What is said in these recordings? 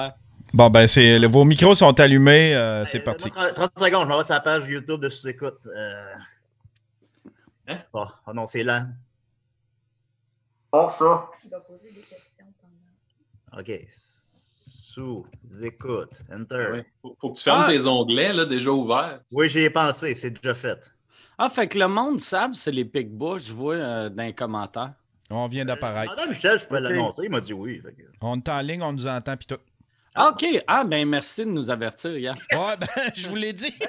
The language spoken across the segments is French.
faire. Bon, ben, c'est, le- vos micros sont allumés. euh, c'est Euh, parti. 30, 30 secondes, je m'en vais sur la page YouTube de sous-écoute. Euh... Hein? Oh, oh non, c'est lent. Oh, ça. Il va poser des questions pendant. OK. Sous-écoute. Enter. Ouais. Faut, faut que tu fermes Ah. tes onglets, là, déjà ouverts. Oui, j'y ai pensé, c'est déjà fait. Ah, fait que le monde savent, c'est les Picbois, je vois euh, dans les commentaires. On vient d'apparaître. Madame Michel, je pouvais l'annoncer, il m'a dit oui. que- On est en ligne, on nous entend, puis tout. Ah, OK. Ah, ben merci de nous avertir, hier. Ouais, ben, je vous l'ai dit.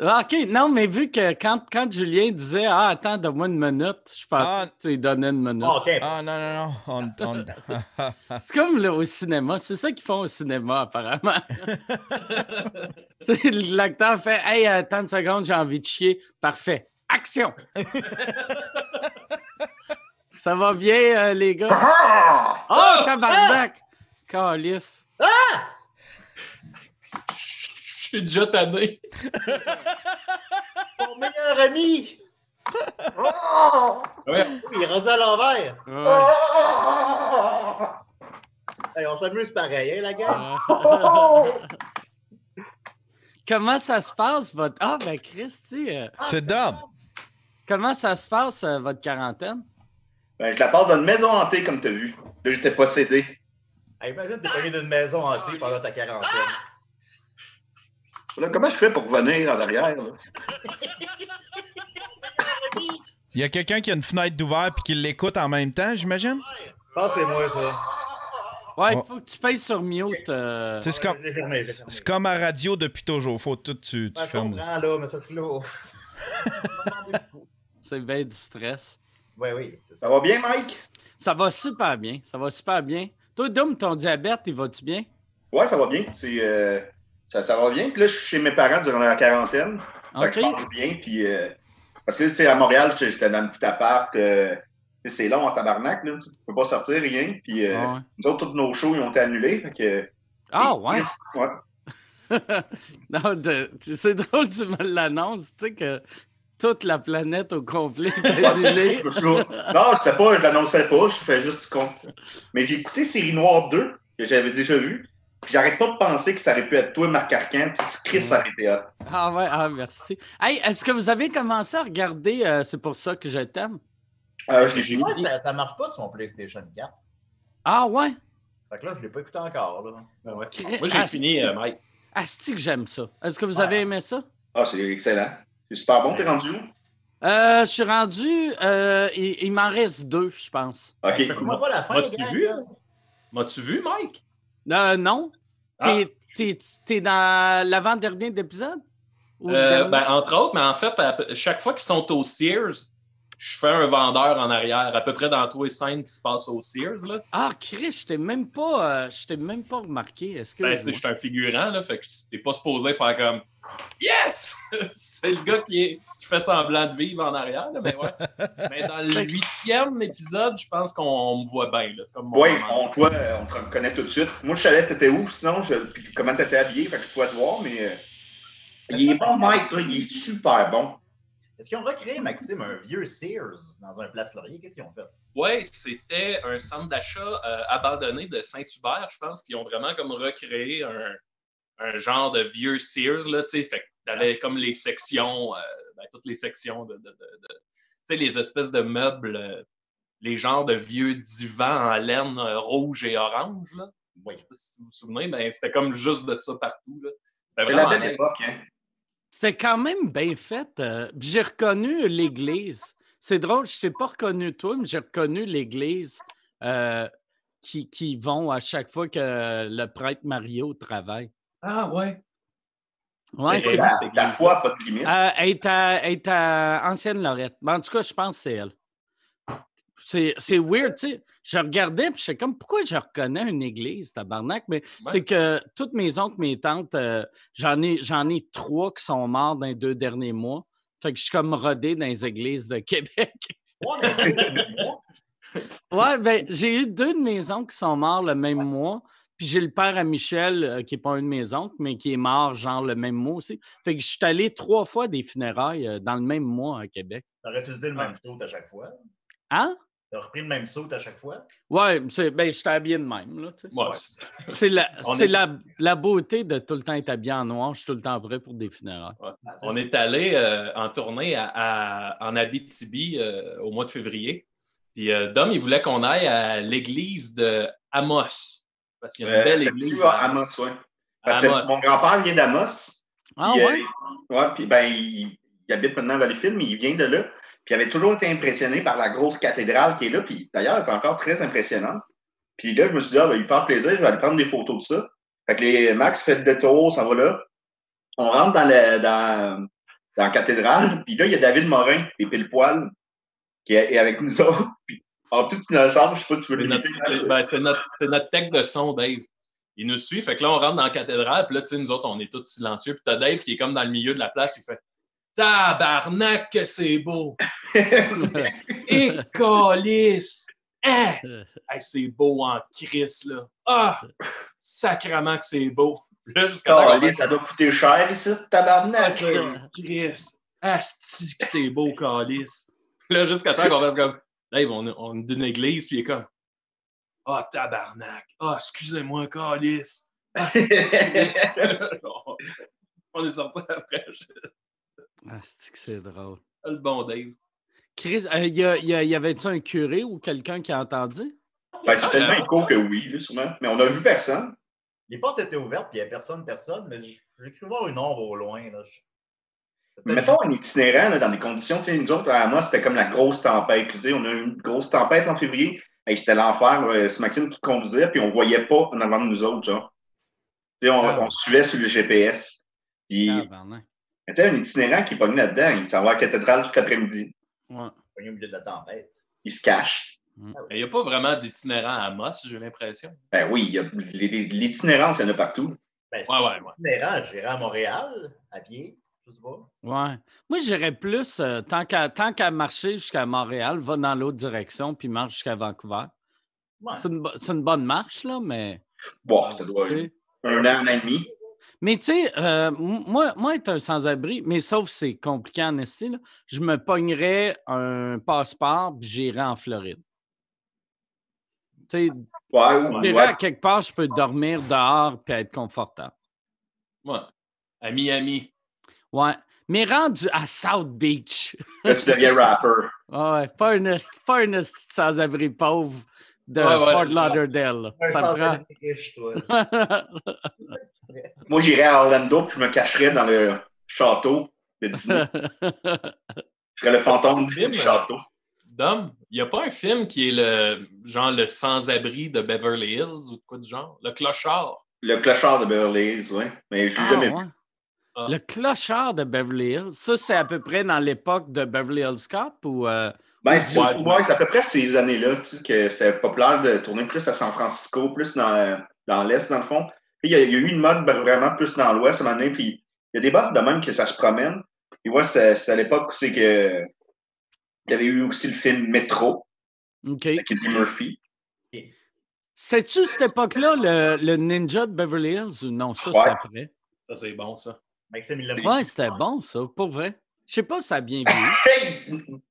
Ah, OK. Non, mais vu que quand, quand Julien disait Ah, attends, donne-moi une minute, je pensais Ah. que tu lui donnais une minute. Ah, OK. Ah, non, non, non. On, on- C'est comme là, au cinéma. C'est ça qu'ils font au cinéma, apparemment. Tu sais, L'acteur fait Hey, attends une seconde, j'ai envie de chier. Parfait. Action! ça va bien, euh, les gars? Ah! Oh, tabarnak! Calice. Je suis déjà tanné. Mon meilleur ami! Ah! Ouais. Il est rendu à l'envers. Ouais. Ah! Hey, on s'amuse pareil, hein, la gang? Oh! Comment ça se passe, votre. Ah, ben, Christy, euh, C'est Dom. comment ça se passe, euh, votre quarantaine? Ben, je la passe dans une maison hantée, comme tu as vu. Là, j'étais possédé. Hey, imagine, t'es pogné d'une maison hantée pendant ta quarantaine. Là, comment je fais pour revenir en arrière? là? Il y a quelqu'un qui a une fenêtre d'ouvert puis qui l'écoute en même temps, j'imagine? Je pense que c'est moi, ça. Ouais, il Oh. faut que tu payes sur mute. euh, C'est comme, Je je comme à radio depuis toujours. Faut tout, tu, tu Ben, je fermes. comprends, là, mais c'est que là... C'est bien du stress. Oui, oui, ça. va bien, Mike? Ça va super bien. Ça va super bien. Toi, Dom, ton diabète, il va-tu bien? Ouais, ça va bien. C'est, euh, ça, ça va bien. Puis là, je suis chez mes parents durant la quarantaine. Fait OK. que je mange bien. Puis, euh, parce que tu sais, à Montréal, j'étais dans un petit appart. euh, c'est long en tabarnak. Là, tu peux pas sortir, rien. Puis, Ah ouais. nous autres, tous nos shows, ils ont été annulés. Ah, ouais. ouais. Non, c'est drôle, tu me l'annonces. Tu sais que toute la planète au complet non, c'était pas, je l'annonçais pas, je fais juste du compte. Mais j'ai écouté Série Noire 2, que j'avais déjà vu. Puis j'arrête pas de penser que ça aurait pu être toi, Marc Arcan, puis Chris ça aurait été hot. Ah ouais, ah merci. Hey, est-ce que vous avez commencé à regarder euh, C'est pour ça que je t'aime? Euh, je l'ai fini. Ouais, ça, ça marche pas sur mon PlayStation 4. Ah ouais? Fait que là, je l'ai pas écouté encore, là. Ben ouais. Moi, j'ai Asti- fini, euh, Mike. Asti que j'aime ça. Est-ce que vous avez aimé ça? Ah, c'est excellent. C'est super bon, t'es rendu où? Euh, je suis rendu. euh, il il m'en reste deux, je pense. Ok, moi, pas la fin, M'as-tu vu? M'as-tu vu, Mike? Euh, non. Ah. T'es- T'es t'es dans l'avant-dernier épisode? Ou Euh, ben, entre autres, mais en fait, à- chaque fois qu'ils sont au Sears, je fais un vendeur en arrière, à peu près dans tous les scènes qui se passent au Sears. Là. Ah, Chris, je t'ai même pas, euh, je t'ai même pas remarqué. Est-ce que. Ben, tu sais, je suis un figurant, là, fait que t'es pas supposé faire comme Yes! C'est le gars qui, est, qui fait semblant de vivre en arrière, là, mais ouais. Mais dans le huitième épisode, je pense qu'on me voit bien. Oui, on te voit, on te reconnaît tout de suite. Moi, je savais que t'étais où, sinon, je, puis comment t'étais habillé, fait que je pouvais te voir, mais. euh, il est bon, Mike, là, il est super bon. Est-ce qu'ils ont recréé, Maxime, un vieux Sears dans un place Laurier? Qu'est-ce qu'ils ont fait? Oui, c'était un centre d'achat euh, abandonné de Saint-Hubert. Je pense qu'ils ont vraiment comme recréé un, un genre de vieux Sears. Là, tu sais. fait que t'avais comme les sections, euh, ben, toutes les sections de, de- de- de- tu sais, les espèces de meubles, euh, les genres de vieux divans en laine euh, rouge et orange. Là. Oui. Je sais pas si vous vous souvenez, mais c'était comme juste de ça partout. là. C'était la belle époque, hein. C'était quand même bien fait. euh, J'ai reconnu l'église. C'est drôle, je t'ai pas reconnu toi, mais j'ai reconnu l'église euh, qui, qui vont à chaque fois que le prêtre Mario travaille. Ah ouais. Ouais, c'est La, c'est- la foi, pas de limite? Euh, elle, est à, elle est à Ancienne Lorette. Mais en tout cas, je pense que c'est elle. C'est, c'est weird, tu sais. Je regardais, puis je comme, pourquoi je reconnais une église, tabarnak? Mais c'est que toutes mes oncles, mes tantes, euh, j'en, ai, j'en ai trois qui sont morts dans les deux derniers mois. Fait que je suis comme rodé dans les églises de Québec. Ouais, ben, j'ai eu deux de mes oncles qui sont morts le même mois. Puis j'ai le père à Michel, euh, qui n'est pas un de mes oncles, mais qui est mort, genre, le même mois aussi. Fait que je suis allé trois fois des funérailles euh, dans le même mois à Québec. T'aurais utilisé le même show à chaque fois? Hein? T'as repris le même saut à chaque fois? Ouais, c'est, ben, j'étais habillé de même. Là. Ouais. c'est la, On c'est est- la, la beauté de tout le temps être habillé en noir. Je suis tout le temps prêt pour des funérailles. Ah, On est allé euh, en tournée à, à- en Abitibi euh, au mois de février. Puis euh, Dom, il voulait qu'on aille à l'église de Amos. Parce qu'il y a une Euh, belle c'est église tu, à Amos, ouais. Parce que Amos. mon grand-père vient d'Amos. Ah Puis, ouais? ouais, puis ben, il, il habite maintenant à Valleyfield, mais il vient de là. Puis il avait toujours été impressionné par la grosse cathédrale qui est là. Puis d'ailleurs, elle est encore très impressionnante. Puis là, je me suis dit, ah, ben, il va lui faire plaisir, je vais aller prendre des photos de ça. Fait que les Max fait le détour, ça va là. On rentre dans, le, dans, dans la cathédrale, puis là, il y a David Morin, et pile poil, qui est, avec nous autres. Puis en tout innocent, je sais pas si tu veux l'imiter. c'est- ben, c'est notre, notre tech de son, Dave. Il nous suit. Fait que là, on rentre dans la cathédrale. Puis là, tu sais, nous autres, on est tous silencieux. Puis t'as Dave qui est comme dans le milieu de la place. Il fait Tabarnak, que c'est beau! Et calice! Hein? Hey, c'est beau en crise, là. Ah! Sacrement que c'est beau. Là, jusqu'à ça doit coûter cher ici, tabarnak. Chris, asti que c'est beau, calice. Là, jusqu'à temps qu'on fasse comme, Dave, on, est- on est d'une église, puis il est comme, ah, tabarnak. Ah, excusez-moi, calice. Ah, on est sorti après. Ah, c'est que c'est drôle. Le bon Dave. Chris, euh, y, a- y avait-tu un curé ou quelqu'un qui a entendu? Ben, c'est tellement écho que oui, là, sûrement. Mais on n'a vu personne. Les portes étaient ouvertes, puis il n'y avait personne, personne, mais j'ai cru voir une ombre au loin. Là. Mais Mettons un itinérant là, dans des conditions, tu sais, nous autres, à Amos, c'était comme la grosse tempête. tu sais, on a eu une grosse tempête en février. Hey, c'était l'enfer. euh, C'est Maxime qui conduisait, puis on ne voyait pas en avant de nous autres, genre. Tu sais, on, Ah. on suivait sur le GPS. Puis, tu sais, un itinérant qui est pogné là-dedans, il s'en va à la cathédrale tout l'après-midi. Ouais. au milieu de la tempête. Il se cache. Il n'y a pas vraiment d'itinérant à Moss, j'ai l'impression. Ben oui, il y a les- les- l'itinérance, il y en a partout. Ben, si Ouais, je ouais, ouais. itinérant, j'irais à Montréal, à pied. Ouais. Moi, j'irais plus, euh, tant qu'à tant qu'à marcher jusqu'à Montréal, va dans l'autre direction, puis marche jusqu'à Vancouver. Ouais. C'est une, une bonne marche, là, mais. Bon, ça doit an, un an et demi. Mais tu sais, euh, moi, moi, être un sans-abri, mais sauf c'est compliqué en esti, là, je me pognerais un passeport puis j'irais en Floride. Tu sais, Ouais, quelque part, je peux dormir dehors puis être confortable. Ouais. À Miami. Ouais. Mais rendu à South Beach, Là, tu deviens rapper. ouais, pas un pas un sans-abri pauvre de Ouais, ouais, Fort. Lauderdale. Ça prend. riche, toi. Moi, j'irais à Orlando, puis je me cacherais dans le château de Disney. Je serais le fantôme Film, du château. Dom, il n'y a pas un film qui est le genre le sans-abri de Beverly Hills ou de quoi du genre? Le clochard. Le clochard de Beverly Hills, oui. Mais je l'ai Ah, jamais ouais. vu. Ah. Le clochard de Beverly Hills, ça, c'est à peu près dans l'époque de Beverly Hills Cop ou. euh, Ben, c'est Ouais. ouais, c'est à peu près ces années-là que c'était populaire de tourner plus à San Francisco, plus dans, dans l'Est, dans le fond. Puis il y, a, il y a eu une mode ben, vraiment plus dans l'Ouest à un moment donné, puis il y a des bottes de même que ça se promène. Puis moi, c'était à l'époque où c'est que il y avait eu aussi le film Metro, OK. avec Eddie Murphy. C'était-tu cette époque-là le, le ninja de Beverly Hills ou non? Ça, Ouais. c'était après. Ça, c'est bon, ça. Maxime, il l'a Ouais, c'était bon, ça, pour vrai. Je sais pas si ça a bien vieilli.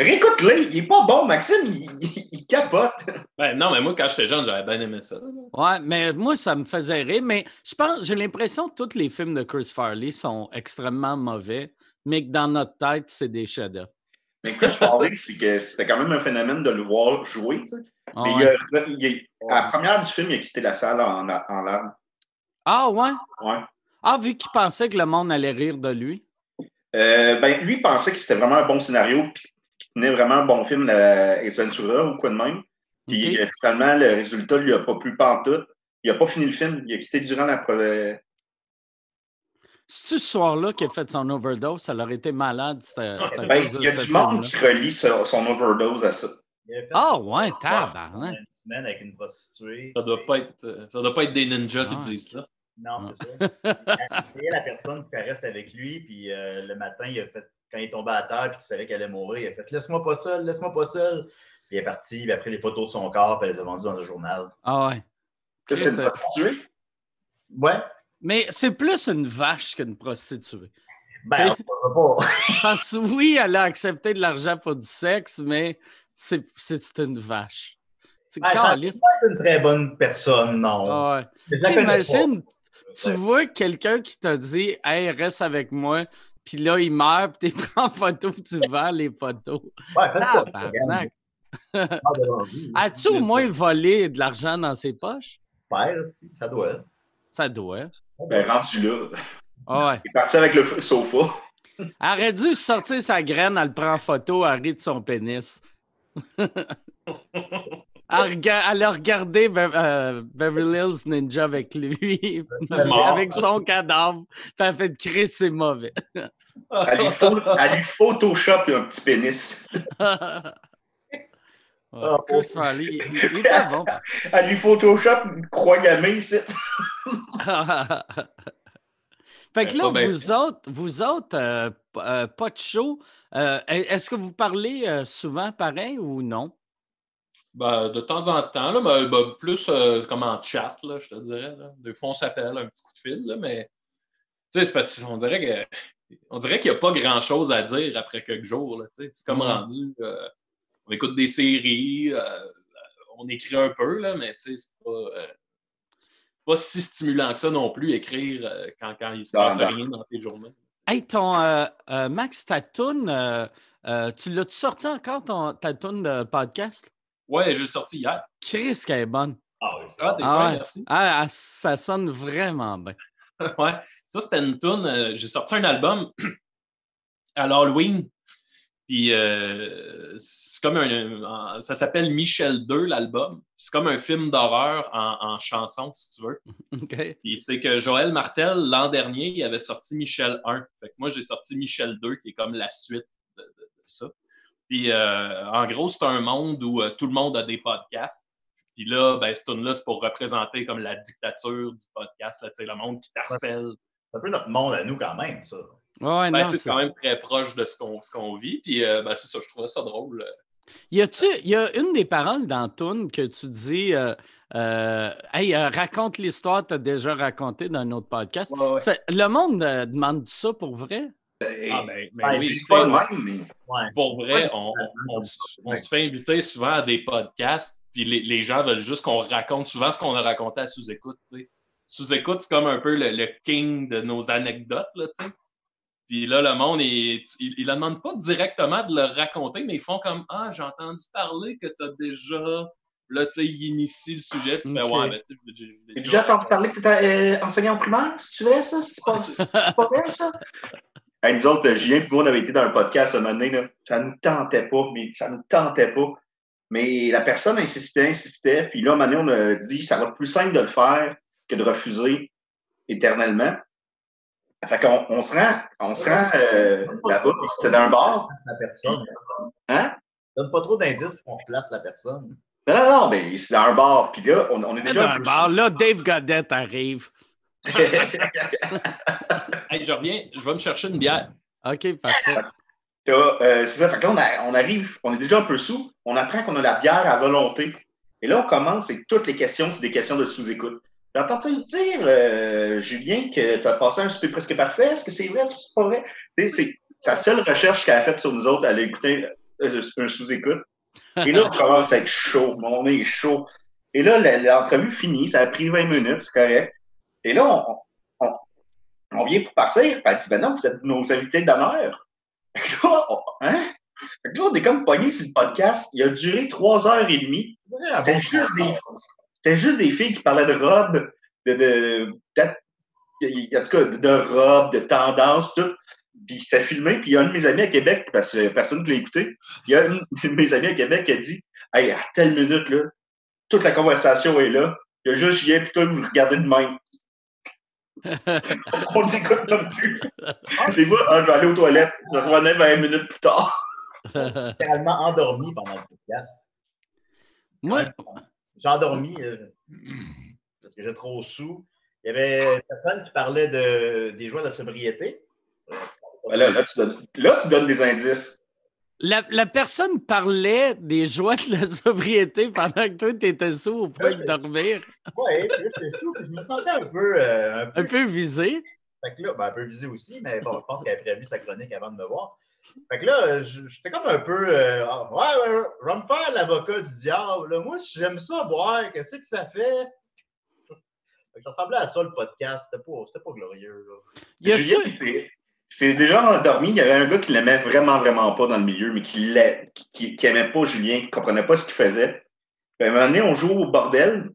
Hey! Réécoute-le, il est pas bon, Maxime, il, il- il capote. Ben, non, mais moi, quand j'étais jeune, j'avais bien aimé ça. Ouais, mais moi, ça me faisait rire. Mais je pense, j'ai l'impression que tous les films de Chris Farley sont extrêmement mauvais, mais que dans notre tête, c'est des chefs-d'œuvre. Mais Chris Farley, c'est que c'était quand même un phénomène de le voir jouer. tu sais. Ah Mais ouais. il a- il a- à la première du film, il a quitté la salle en, en larmes. Ah ouais? Ouais. Ah, vu qu'il pensait que le monde allait rire de lui? Euh, ben, lui, il pensait que c'était vraiment un bon scénario, puis tenait vraiment un bon film, la Ventura ou quoi de même. Puis euh, finalement, le résultat lui a pas plu pantoute. Il a pas fini le film. Il a quitté durant la. pro- C'est-tu ce soir-là qu'il a fait son overdose? Ça aurait été malade. À Ben, il y a du monde qui relie son, son overdose à ça. Ah ouais, tabarnak. Une semaine avec une prostituée. Ça doit pas être, euh, ça doit pas être des ninjas qui Ah. disent ça. Non, Ah. c'est ça. Il payait la personne pour qu'elle reste avec lui, puis euh, le matin, il a fait, quand il est tombé à terre, puis qu'il savait qu'elle allait mourir, il a fait Laisse-moi pas seul, laisse-moi pas seul. Puis il est parti, il a pris les photos de son corps, puis elle les a vendues dans le journal. Ah ouais. Qu'est-ce que c'est Chris, une euh, prostituée? Ouais. Mais c'est plus une vache qu'une prostituée. Ben, on pas. Parce que oui, elle a accepté de l'argent pour du sexe, mais c'est c'est une vache. C'est. C'est une très bonne personne, non. Ah ouais. T'imagines, tu Ouais. vois quelqu'un qui t'a dit Hey, reste avec moi, puis là, il meurt, puis tu prends en photo, puis tu vends les photos. Ouais, vous. As-tu au moins volé de l'argent dans ses poches? Si, ça doit. Ça doit. Ben, rendu là. Ah ouais. Il est parti avec le sofa. Elle aurait dû sortir sa graine, elle prend en photo, elle rit de son pénis. Elle, a regardé Be- Beverly Hills Ninja avec lui, avec son cadavre. Puis elle a fait crier, c'est mauvais. Elle lui, pho- elle lui Photoshop un petit pénis. Ouais, Oh, Christopher Lee, il, il était bon. Elle lui Photoshop une croix gammée ici. fait que Ben, là, bien vous autres, vous autres, euh, euh, pas de show. euh, Est-ce que vous parlez euh, souvent pareil ou non? Ben, de temps en temps, là, mais, ben, plus euh, comme en chat, là, je te dirais. Là. Des fois, on s'appelle un petit coup de fil, là, mais tu sais, c'est parce qu'on dirait que on dirait qu'il n'y a pas grand-chose à dire après quelques jours. C'est comme rendu. euh, on écoute des séries, euh, on écrit un peu, là, mais c'est pas, euh, c'est pas si stimulant que ça non plus, écrire euh, quand, quand il se Non, passe non. rien dans tes journées. Hey, ton euh, euh, Max, ta toune, euh, euh, tu l'as-tu sorti encore ton, ta toune de podcast? Ouais, j'ai sorti hier. Chris, qu'elle est bonne. Ah oui, c'est Ah, Ah ouais. merci. Ah, ça sonne vraiment bien. ouais, ça c'était une tune. euh, j'ai sorti un album à l'Halloween. Puis euh, c'est comme un, un- ça s'appelle Michel 2, l'album. C'est comme un film d'horreur en, en chanson, si tu veux. OK. Puis c'est que Joël Martel, l'an dernier, il avait sorti Michel 1. Fait que moi, j'ai sorti Michel 2, qui est comme la suite de, de- de ça. Puis euh, en gros, c'est un monde où tout le monde a des podcasts. Puis là, ben, cette tune-là, c'est pour représenter comme la dictature du podcast, là, le monde qui t'harcèle. C'est un peu notre monde à nous quand même, ça. Ouais, Ben, c'est quand même très proche de ce qu'on ce qu'on vit. Puis, euh, ben, c'est ça, je trouvais ça drôle. Y a-tu, y a une des paroles dans Toon que tu dis, euh, euh, hey, euh, raconte l'histoire, tu as déjà raconté dans un autre podcast. C'est- Le monde euh, demande ça pour vrai? Ah, ben, ben Ben, oui, pas sais, le même, mais. Ouais. pour vrai, on, on- on se fait inviter souvent à des podcasts, puis les, les gens veulent juste qu'on raconte souvent ce qu'on a raconté à sous-écoute. tu sais. Sous-écoute, c'est comme un peu le, le king de nos anecdotes, là, tu sais. Puis là, le monde, il ne demande pas directement de le raconter, mais ils font comme Ah, j'ai entendu parler que tu as déjà. Là, tu sais, ils initient le sujet, puis tu fais. Ouais, ben, tu sais, j'ai- déjà entendu parler que tu étais enseignant en primaire, si tu veux, ça? C'est pas, c'est pas vrai, ça? Hey, nous autres, Julien et moi, on avait été dans un podcast un moment donné, là. ça ne nous tentait pas, mais ça ne nous tentait pas. Mais la personne insistait, insistait, puis là, un moment donné, on a dit ça va être plus simple de le faire que de refuser éternellement. Fait qu'on on se rend, on se rend euh, là-bas, puis c'était dans un bar. La personne. Hein? Donne pas trop d'indices pour qu'on replace la personne. Non, non, non, mais c'est dans un bar. Puis là, on, on est déjà Dans un bar, là, Dave Godette arrive. Hey, je reviens, je vais me chercher une bière. OK, parfait. Euh, c'est ça. Fait que là, on, a- on arrive, on est déjà un peu sous. On apprend qu'on a la bière à volonté. Et là, on commence et toutes les questions, c'est des questions de sous-écoute. J'ai entendu dire, euh, Julien, que tu as passé un souper presque parfait. Est-ce que c'est vrai? Est-ce que c'est pas vrai? C'est sa seule recherche qu'elle a faite sur nous autres. Elle a écouté euh, un sous-écoute. Et là, on commence à être chaud. On est chaud. Et là, l'entrevue finit. Ça a pris 20 minutes, c'est correct. Et là, on, on, on vient pour partir. Puis elle dit, ben non, vous êtes nos invités d'honneur. Là, on- hein? Fait que là, on est comme pogné sur le podcast. Il a duré trois heures et demie. C'était juste des, c'était juste des filles qui parlaient de robes, de, de, de- en tout cas, de, de robes, de tendances, tout. Puis c'était filmé, puis il y a un de mes amis à Québec, parce que personne ne l'a écouté, puis il y a un de mes amis à Québec qui a dit Hey, à telle minute, là, toute la conversation est là. Il y a juste Julien, puis toi, vous regardez de même. On n'écoute même plus. Des fois, ah, je vais aller aux toilettes. Je revenais 20 minutes plus tard. littéralement endormi pendant le podcast. Moi- J'ai endormi euh, parce que j'ai trop sous. Il y avait une personne qui parlait de, des joies de sobriété. Euh, Ben là, là, tu donnes, là, tu donnes des indices. La, la personne parlait des joies de la sobriété pendant que toi, tu étais sous au point de dormir. Là, j'étais sous, puis je me sentais un peu, euh, un peu, Un peu visé. fait que là, ben, un peu visé aussi, mais bon, je pense qu'elle avait prévu sa chronique avant de me voir. Fait que là, j'étais comme un peu. euh, Ah, ouais, ouais, je vais me faire l'avocat du diable. là. Moi, j'aime ça boire. Qu'est-ce que ça fait? Fait que ça ressemblait à ça, le podcast. C'était pas, c'était pas glorieux. Là. Julien, c'est- c'est déjà endormi. Il y avait un gars qui l'aimait vraiment, vraiment pas dans le milieu, mais qui l'a- qui, qui aimait pas Julien, qui comprenait pas ce qu'il faisait. Puis, à un moment donné, on joue au bordel.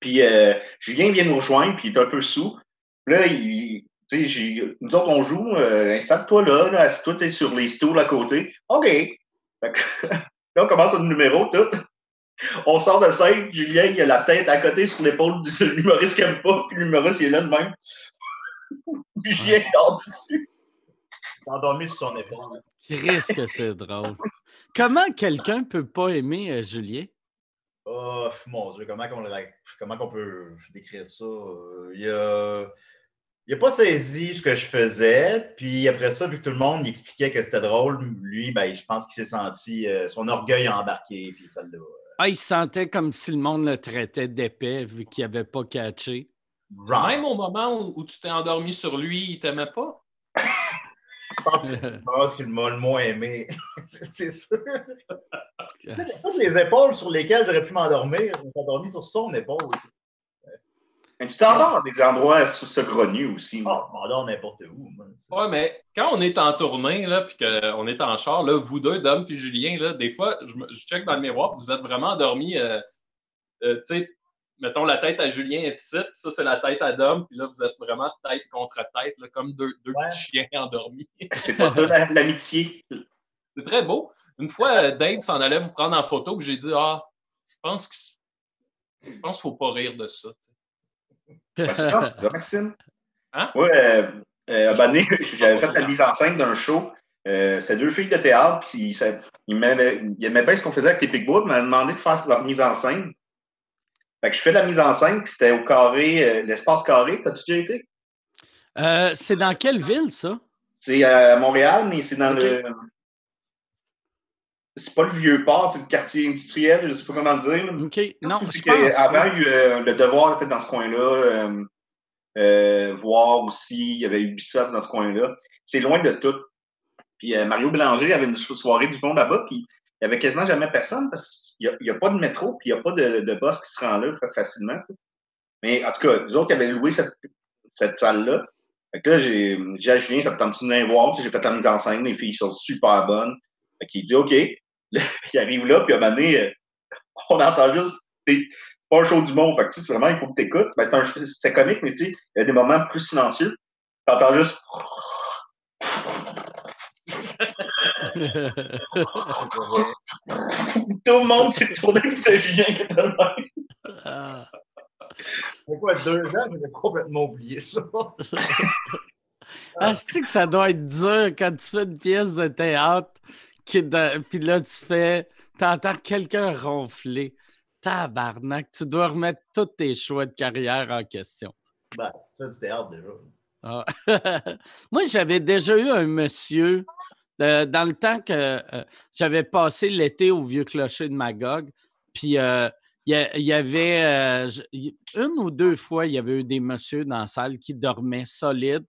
Puis euh, Julien vient nous rejoindre, puis il est un peu sous. Là, il, nous autres, on joue. euh, Installe-toi là, là assis-toi t'es sur les stools à côté. OK. Fait que, là, on commence le numéro, tout. On sort de scène, Julien, il a la tête à côté sur l'épaule du l'humoriste qu'il aime pas, puis l'humoriste, il est là de même. Puis Julien il dort dessus. Il s'est endormi sur son épaule. Christ que c'est drôle. Comment quelqu'un peut pas aimer euh, Julien? Oh, mon Dieu, comment qu'on, la- comment qu'on peut décrire ça? Il a, il a pas saisi ce que je faisais. Puis après ça, vu que tout le monde il expliquait que c'était drôle, lui, ben, je pense qu'il s'est senti euh, son orgueil embarqué. Puis ça l'a. Ah, il sentait comme si le monde le traitait d'épais vu qu'il n'avait pas catché. Même au moment où, où tu t'es endormi sur lui, il t'aimait pas? je pense que c'est qui m'a le moins aimé. c'est, c'est sûr. Toutes les épaules sur lesquelles j'aurais pu m'endormir, je me suis endormi sur son épaule. Mais tu t'endors à des endroits sous ce grenu aussi. Oh, je m'endors n'importe où. Ouais, mais quand on est en tournée, là, puis qu'on est en char, là, vous deux, Dom puis Julien, là, des fois, je, check dans le miroir, vous êtes vraiment endormis. euh, euh, tu sais, mettons la tête à Julien est ici, puis ça, c'est la tête à Dom, puis là, vous êtes vraiment tête contre tête, là, comme deux, deux Ouais. petits chiens endormis. C'est pas ça la- l'amitié? c'est très beau. Une fois, euh, Dave s'en allait vous prendre en photo, puis j'ai dit Ah, je pense que je pense qu'il faut pas rire de ça. tu sais. Ben, c'est ça, c'est ça, Maxime. Hein? Ouais, euh, euh, un moment donné, j'avais fait la mise en scène d'un show. Euh, C'était deux filles de théâtre, puis ça- ils m'aimaient ils aimaient bien ce qu'on faisait avec les Pigbois, ils m'avaient demandé de faire leur mise en scène. Fait que je fais la mise en scène, puis c'était au carré, euh, l'espace carré. T'as-tu déjà été? Euh, c'est dans quelle ville, ça? C'est à Montréal, mais c'est dans le. C'est pas le vieux port, c'est le quartier industriel, je sais pas comment le dire. OK. Non, je pense Avant, eu, euh, le devoir était dans ce coin-là. euh, euh, voir aussi, il y avait Ubisoft dans ce coin-là. C'est loin de tout. Puis Mario Bélanger avait une soirée du monde là-bas, puis il y avait quasiment jamais personne parce qu'il n'y a, pas de métro, puis il n'y a pas de, de bus qui se rend là fa- facilement. Mais en tout cas, nous autres qui avaient loué cette, cette salle-là, fait que là, j'ai dit à Julien, ça te tente de venir voir, j'ai fait la mise en scène, les filles sont super bonnes. Fait qu'il dit OK. Là, il arrive là, puis à un moment donné, euh, on entend juste c'est pas un show du monde. Fait que, tu sais, vraiment, il faut que tu écoutes. Ben, c'est comique, mais tu sais, il y a des moments plus silencieux. Tu entends juste. Tout le monde s'est tourné, puis c'était Julien qui était là. Ah. C'est quoi, deux ans, j'avais complètement oublié ça. Ah, c'est que ça doit être dur quand tu fais une pièce de théâtre, qui puis là, tu fais, t'entends quelqu'un ronfler. Tabarnak, tu dois remettre tous tes choix de carrière en question. Ben, ça, du théâtre déjà. Ah. Moi, j'avais déjà eu un monsieur euh, dans le temps que euh, j'avais passé l'été au vieux clocher de Magog. Puis euh, il y, avait euh, une ou deux fois, il y avait eu des messieurs dans la salle qui dormaient solides.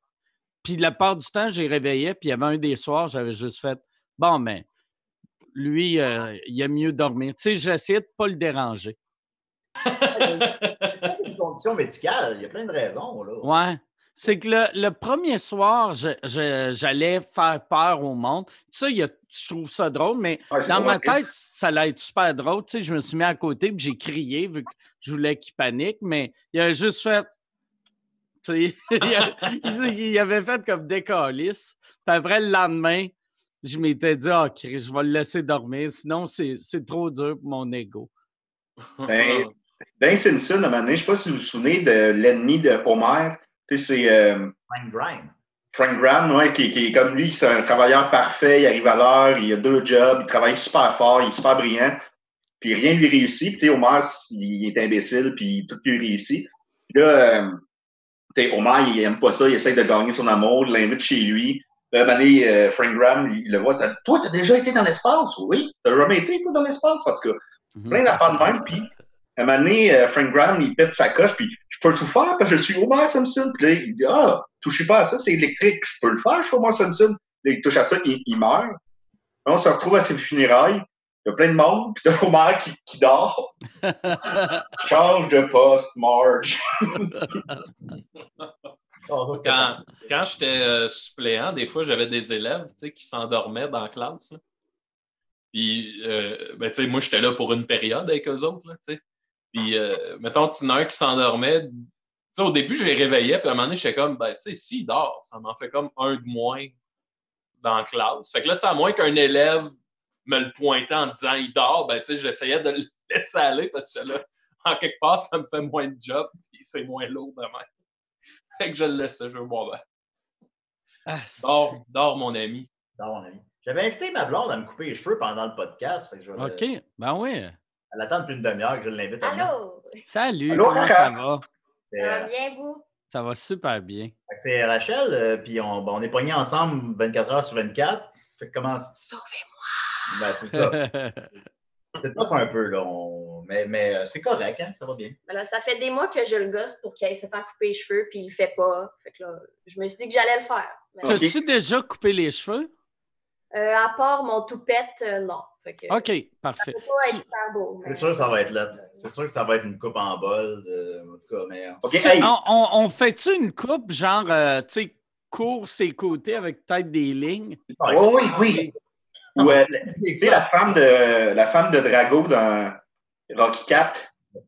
Puis la part du temps, j'ai réveillé, puis il y avait un des soirs, j'avais juste fait Bon, mais lui, euh, il aime mieux dormir. Tu sais, j'essayais de ne pas le déranger. Il y a des conditions médicales, il y a plein de raisons. Là. Ouais. C'est que le, le premier soir, j'allais faire peur au monde. Ça, il y a- je trouve ça drôle, mais c'est dans ma tête, ça allait être super drôle. Tu sais, je me suis mis à côté puis j'ai crié vu que je voulais qu'il panique, mais il a juste fait. Tu sais, il, il- il avait fait comme des calices. Puis après, le lendemain, je m'étais dit, ah, Chris, je vais le laisser dormir, sinon c'est c'est trop dur pour mon ego. Ben, Dans Simpson, à un moment donné, je ne sais pas si vous vous souvenez de l'ennemi de Homer. Tu sais, c'est euh, Frank Grimes. Frank Graham, ouais, qui, qui est comme lui, c'est un travailleur parfait, il arrive à l'heure, il a deux jobs, il travaille super fort, il est super brillant, puis rien ne lui réussit. Puis, tu sais, Homer, il est imbécile, puis tout lui réussit. Puis là, euh, tu sais, Homer, il aime pas ça, il essaie de gagner son amour, il l'invite chez lui. Là, donné, euh, Frank Graham, il le voit, T'as- toi, t'as déjà été dans l'espace? Oui. T'as jamais été, toi, dans l'espace? En tout cas, plein d'affaires de même. Puis, à un moment donné, euh, Frank Graham, il pète sa coche, puis je peux tout faire parce que je suis Homer Simpson. Puis là, il dit, ah, touchez pas à ça, c'est électrique. Je peux le faire, je suis Homer Simpson. Là, il touche à ça, il, il meurt. Là, on se retrouve à ses funérailles. Il y a plein de monde, puis t'as Homer qui, qui dort. Change de poste, Marge. Oh, c'était Quand, quand j'étais euh, suppléant, des fois, j'avais des élèves qui s'endormaient dans la classe. là. Puis, euh, ben, moi, j'étais là pour une période avec eux autres. Là. Puis, euh, mettons, tu as un qui s'endormait. Au début, je les réveillais, puis à un moment donné, j'étais comme, ben, tu sais, s'il dort, ça m'en fait comme un de moins dans la classe. Fait que là, tu sais, à moins qu'un élève me le pointait en disant il dort, ben, tu sais, j'essayais de le laisser aller parce que là, en quelque part, ça me fait moins de job, puis c'est moins lourd de même. Fait que je le laissais, je veux bon, ben, Ah, dors, dors, mon ami. dans mon ami. J'avais invité ma blonde à me couper les cheveux pendant le podcast. Fait que je le- OK. Ben oui. Elle attend depuis une demi-heure que je l'invite à venir. Allô? Salut, Allô, comment ça va? Ça euh, va bien, vous? Ça va super bien. C'est Rachel, euh, puis on, on est pognés ensemble 24 heures sur 24. Fait que comment. Sauvez-moi! Ben, c'est ça. C'est tough un peu, là. on- Mais, mais euh, c'est correct, hein? Ça va bien. Ben là, ça fait des mois que je le gosse pour qu'il se faire couper les cheveux, puis il le fait pas. Fait que là, je me suis dit que j'allais le faire. T'as-tu déjà coupé les cheveux? euh, à part mon toupette, euh, non. Fait que, OK, Ça parfait. peut pas être super beau. mais- C'est sûr que ça va être là. C'est sûr que ça va être une coupe en bol. de- En tout cas, mais. euh, hey, On, on- on fait-tu une coupe, genre, euh, tu sais, court ses côtés avec peut-être des lignes? Ouais. oui, oui, oui. Ou, euh, tu sais, la femme de, la femme de Drago dans Rocky 4.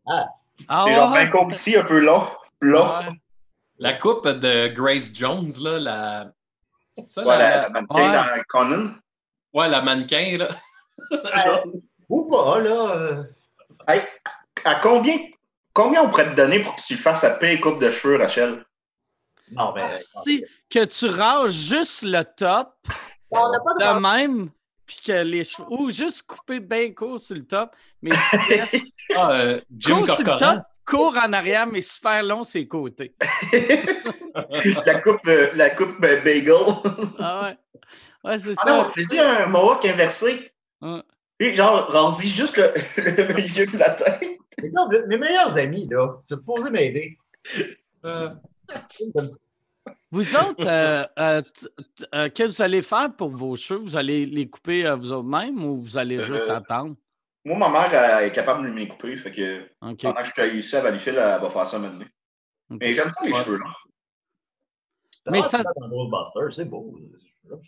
Ah C'est genre ouais? un couple ici, un peu long. long. Ouais. La coupe de Grace Jones, là, la. C'est ça, Voilà, la... la mannequin Ouais. dans Conan. Ouais, la mannequin, là. Ou pas, là. euh, Hey, à combien, combien on pourrait te donner pour que tu fasses la paix coupe de cheveux, Rachel? Non, mais. Ah, Si, que tu rases juste le top, on n'a pas de de même, puis que les cheveux. Ou juste couper bien court sur le top, mais tu laisses Ah, euh, Jim court sur le top, court en arrière, mais super long ses côtés. la coupe, euh, la coupe euh, bagel. Ah ouais. Ouais, c'est Ah non, ça. fais-y un mohawk inversé. Ouais. Et genre, rase juste le, le milieu de la tête. Mais non, mes meilleurs amis, là. Êtes supposé m'aider. Euh, Vous autres, euh, euh, t- t- euh, qu'est-ce que vous allez faire pour vos cheveux? Vous allez les couper euh, vous autres-mêmes ou vous allez juste Euh, attendre? Moi, ma mère elle est capable de me les couper. Fait que pendant que je suis ici à Valleyfield, elle va faire ça maintenant. OK. Mais j'aime ça les Ouais. cheveux, là. Mais ça- c'est beau.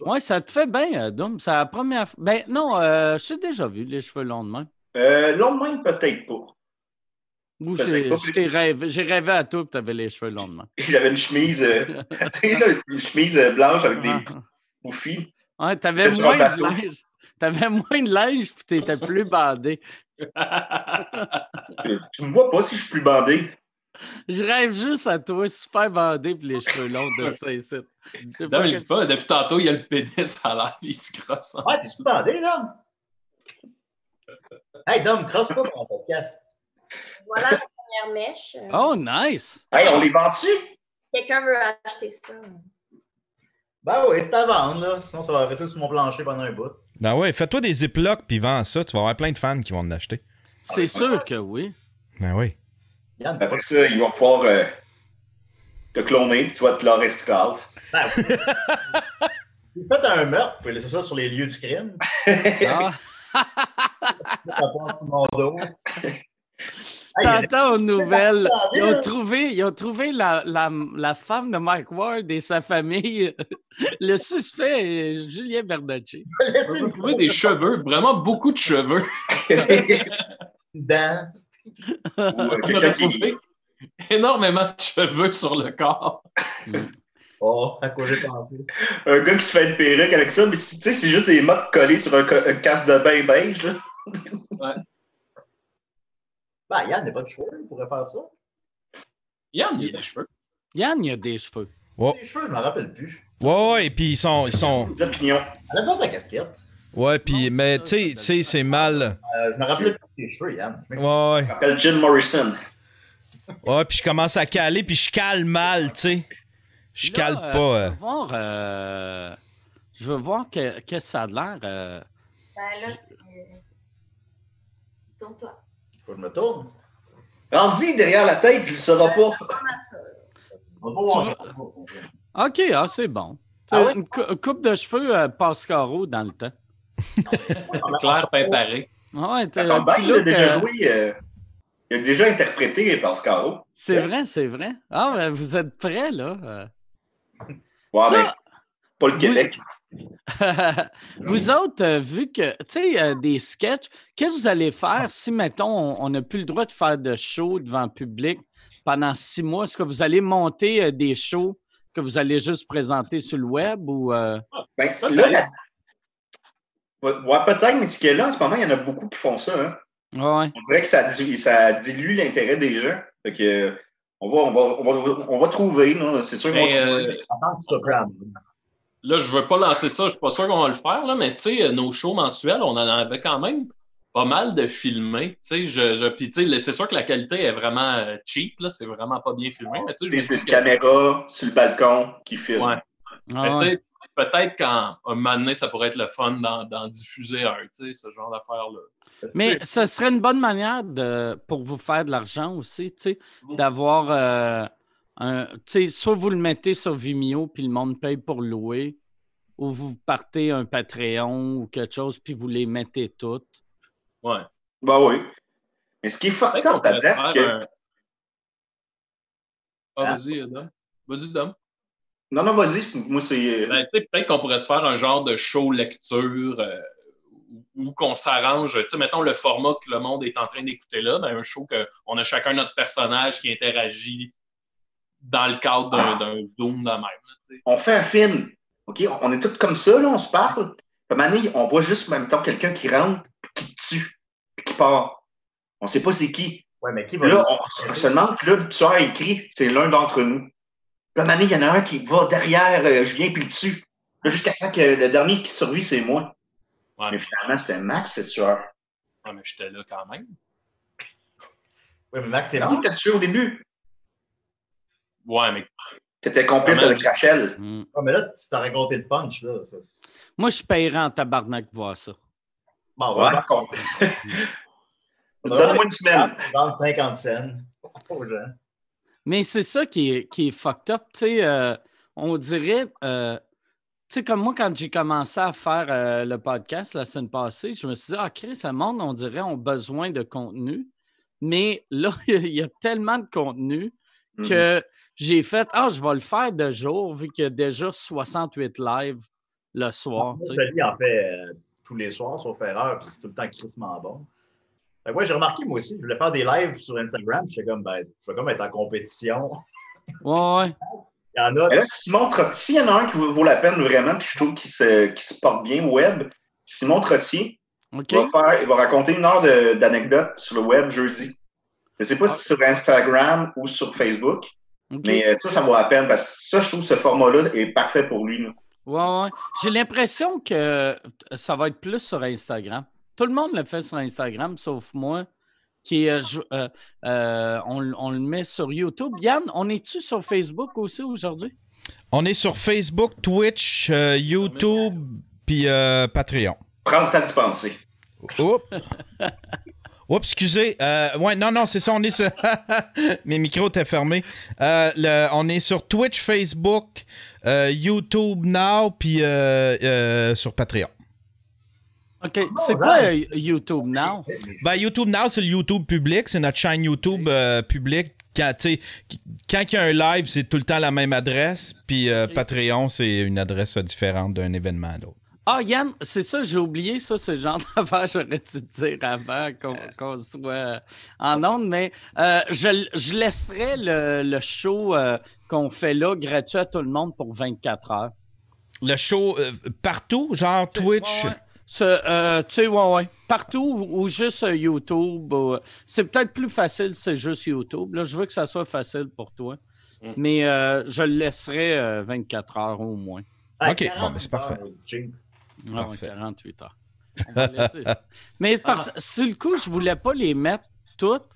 Oui, ça te fait bien, euh, Doom. C'est la première fois. Ben non, euh, je t'ai déjà vu les cheveux longs de même. Euh, long de même, peut-être pas. J'ai rêvé, j'ai rêvé à toi que tu avais les cheveux longs de. J'avais une chemise, euh, une chemise euh, blanche avec des Ah. bouffis. Ouais, t'avais moins de linge. T'avais moins de linge puis t'étais plus bandé. Tu me vois pas si je suis plus bandé. Je rêve juste à toi, super bandé puis les cheveux longs de ça ici. Non, mais dis pas, depuis tantôt, il y a le pénis à l'air, il se crosse. Ouais, t'es-tu bandé, là? Hey, Dom, crosse pas pour un podcast. Voilà la première mèche. Oh, nice! Hey, on les vend-tu? Quelqu'un veut acheter ça. Ben oui, c'est à vendre, là. Sinon, ça va rester sur mon plancher pendant un bout. Ben ouais, fais-toi des ziplocs puis vends ça. Tu vas avoir plein de fans qui vont en acheter. C'est sûr que oui. Ben oui. Yann, Après ça, ils vont pouvoir euh, te cloner, puis tu vas te leur esclave. ben, vous faites un meurtre, vous pouvez laisser ça sur les lieux du crime. Ah, Ça passe sur mon dos. T'entends aux nouvelles. Ils ont trouvé, ils ont trouvé la, la, la femme de Mike Ward et sa famille. Le suspect est Julien Bernacci. laissez On une peut trouver des cheveux, vraiment beaucoup de cheveux. dent. Ou euh, qui. trouvé énormément de cheveux sur le corps. Oh, à quoi j'ai pensé? Un gars qui se fait une perruque avec ça, mais tu sais, c'est juste des mottes collées sur un, un casque de bain beige, là. Ben, Yann n'a pas de cheveux, il pourrait faire ça. Yann, il a des cheveux. Yann, il a des cheveux. Les cheveux, je m'en rappelle plus. Ouais, ouais, et puis ils sont. Ils sont... Des opinions. Elle a pas ta casquette. Ouais, puis, mais tu sais, tu sais, c'est mal. Euh, je me rappelle plus des cheveux, Yann. Je m'excuse. Ouais, Je m'appelle Jim Morrison. ouais. Ouais, puis je commence à caler, puis je cale mal, tu sais. Je Là, cale euh, pas. euh. Je veux voir, euh, je veux voir que, que ça a l'air. euh, Ben là, c'est. Tourne-toi. Faut que je me tourne. Rends-y derrière la tête, tu le sauras pas. Comment ça? On va voir. OK, ah, c'est bon. Ah ouais? Une cou- coupe de cheveux euh, Pascaro dans le temps. Claire préparée. Ah Ouais, t'as un il a look, déjà euh, joué. euh, il a déjà interprété Pascaro. C'est vrai, c'est vrai. Ah, ben, vous êtes prêts, là. euh. Ouais, Ça- mais pas le Québec. vous autres, euh, vu que, tu sais, euh, des sketchs, qu'est-ce que vous allez faire si, mettons, on- n'a plus le droit de faire de show devant le public pendant six mois? Est-ce que vous allez monter euh, des shows que vous allez juste présenter sur le web ou. euh, Ben, Peut-être. là, la- Ouais, ouais, peut-être, mais c'est que là, en ce moment, il y en a beaucoup qui font ça. hein. Ouais. On dirait que ça, di- ça dilue l'intérêt des gens. Fait que, on, va, on, va, on, va, on va trouver, c'est sûr qu'on va Mais, trouver. Là, je veux pas lancer ça, je suis pas sûr qu'on va le faire, là, mais tu sais, nos shows mensuels, on en avait quand même pas mal de filmés. Tu sais, je, je, puis tu sais, c'est sûr que la qualité est vraiment euh, cheap, là, c'est vraiment pas bien filmé, mais tu sais, C'est une que- caméra sur le balcon qui filme. Ouais. Ah Mais tu ouais. sais, peut-être qu'un moment donné, ça pourrait être le fun d'en diffuser un, tu sais, ce genre d'affaires-là. Mais ce serait une bonne manière de, pour vous faire de l'argent aussi, tu sais, Mm. d'avoir euh, un. Tu sais, soit vous le mettez sur Vimeo puis le monde paye pour louer, ou vous partez un Patreon ou quelque chose puis vous les mettez toutes. Ouais. Bah oui. Mais ce qui est fucked up là-dedans, c'est que. un. Ah, vas-y, Dom. Vas-y, Dom. Non, non, vas-y, moi, c'est. Ben, tu sais, peut-être qu'on pourrait se faire un genre de show lecture euh, où, où qu'on s'arrange. Tu sais, mettons le format que le monde est en train d'écouter là, ben, un show qu'on a chacun notre personnage qui interagit dans le cadre d'un d'un Zoom de même. là. On fait un film. OK? On est tous comme ça, là, on se parle. Puis, à un moment donné, on voit juste, mettons, quelqu'un qui rentre, puis qui tue, puis qui part. On sait pas c'est qui. Ouais, mais qui va. Là, on, on se demande, puis là, le tueur écrit, c'est l'un d'entre nous. Là, à un moment donné, il y en a un qui va derrière euh, Julien, puis le tue. Là, jusqu'à temps que le dernier qui survit, c'est moi. Ouais, Mais finalement, c'était Max, le tueur. ouais, mais j'étais là quand même. Ouais, mais Max, c'est C'est bon. qui t'a tué au début? Ouais, mais T'étais complice avec Rachel. Mm. Ouais, mais là, tu t'as raconté le punch, là. Ça- Moi, je paierais en tabarnak de voir ça. Bon, Ouais, ouais. con- Donne-moi une semaine. Vendre 50 cents aux gens. Mais c'est ça qui est, qui est fucked up. Tu sais, euh, on dirait, euh, tu sais, comme moi, quand j'ai commencé à faire euh, le podcast la semaine passée, je me suis dit, ah, Chris, le monde, on dirait, ont besoin de contenu. Mais là, il y a tellement de contenu Mhm. que j'ai fait, ah, je vais le faire de jour, vu qu'il y a déjà 68 lives le soir. tu sais. En fait euh, tous les soirs, sauf erreur, puis c'est tout le temps crissement bon. Fait que ouais, j'ai remarqué, moi aussi, je voulais faire des lives sur Instagram, j'étais comme, ben, je vais comme être en compétition. Ouais, ouais. Il y en a, là, Simon Trottier, s'il y en a un qui vaut la peine vraiment, puis je trouve qu'il se, qu'il se porte bien au web, Simon Trottier, OK. il, va faire, il va raconter une heure de- d'anecdotes sur le web jeudi. Je ne sais pas si c'est sur Instagram ou sur Facebook, Mais euh, ça, ça vaut la peine parce que ça, je trouve que ce format-là est parfait pour lui. là. Ouais, ouais. J'ai l'impression que ça va être plus sur Instagram. Tout le monde le fait sur Instagram, sauf moi. Qui, euh, je- euh, euh, on, on le met sur YouTube. Yann, on est-tu sur Facebook aussi aujourd'hui? On est sur Facebook, Twitch, euh, YouTube, puis euh, Patreon. Prends le temps d'y penser. Oups. Oups, excusez. Euh, ouais, non, non, c'est ça. On est sur. Mes micros étaient fermés. Euh, le- on est sur Twitch, Facebook, euh, YouTube Now, puis euh, euh, sur Patreon. OK. C'est quoi euh, YouTube Now? Ben, YouTube Now, c'est le YouTube public. C'est notre chaîne YouTube euh, publique. Quand, quand il y a un live, c'est tout le temps la même adresse. Puis euh, Patreon, c'est une adresse différente d'un événement à l'autre. Ah, Yann, c'est ça, j'ai oublié. Ça, c'est le genre d'affaire j'aurais dû te dire avant qu'on qu'on soit en onde. Mais euh, je, je laisserai le, le show euh, qu'on fait là gratuit à tout le monde pour 24 heures. Le show euh, partout, genre Twitch? Ce, euh, tu sais, ouais, ouais. Partout ou, ou juste euh, YouTube. ou- c'est peut-être plus facile, c'est juste YouTube. Là, je veux que ça soit facile pour toi. Mm. Mais euh, je le laisserai euh, 24 heures au moins. Ok, bon, ben, c'est parfait. Ah ouais, Parfait. 48 heures. On va laisser ça. Mais parce, sur le coup, je voulais pas les mettre toutes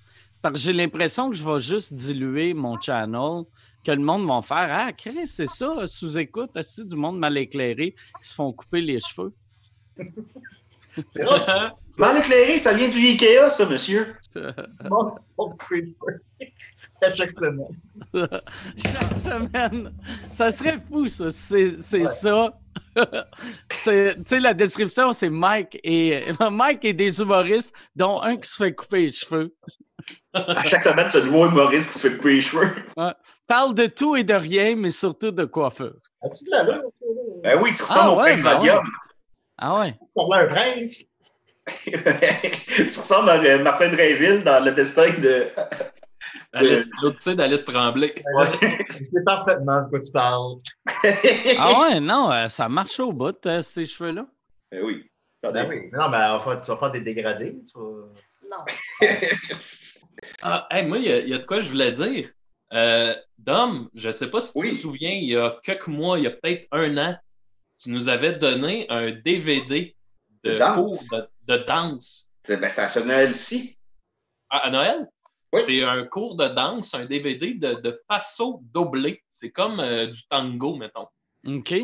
parce que j'ai l'impression que je vais juste diluer mon channel, que le monde va faire Ah, Chris, c'est ça, sous-écoute, assis du monde mal éclairé qui se font couper les cheveux? C'est vrai, tu Mal éclairé, ça vient du Ikea, ça, monsieur. À chaque semaine. Chaque semaine. Ça serait fou, ça. C'est c'est ça. C'est- Tu sais, la description, c'est Mike et Mike et des humoristes, dont un qui se fait couper les cheveux. À chaque semaine, c'est un nouveau humoriste qui se fait couper les cheveux. Parle de tout et de rien, mais surtout de coiffeur. As-tu de la là? Ben oui, tu ressembles Ah au ouais, prince ben. Ah ouais. Ça ressemble à un prince. tu ressembles à Martin Drainville dans le destin de. L'Odyssée d'Alice Tremblay. Je sais parfaitement de quoi tu parles. Ah ouais, non, euh, ça marche au bout, euh, ces cheveux-là. Ben oui. Ben oui. Non, mais tu vas faire des dégradés. Tu vas... Non. Ah, hey, moi, il y, a- il y a de quoi je voulais dire. Euh, Dom, je sais pas si tu te souviens, il y a quelques mois, il y a peut-être un an, tu nous avais donné un DVD de, De danse. cours de, de danse. C'est ben, à ce Noël-ci. À, à Noël? Oui. C'est un cours de danse, un DVD de, de passo doblé. C'est comme euh, du tango, mettons. OK.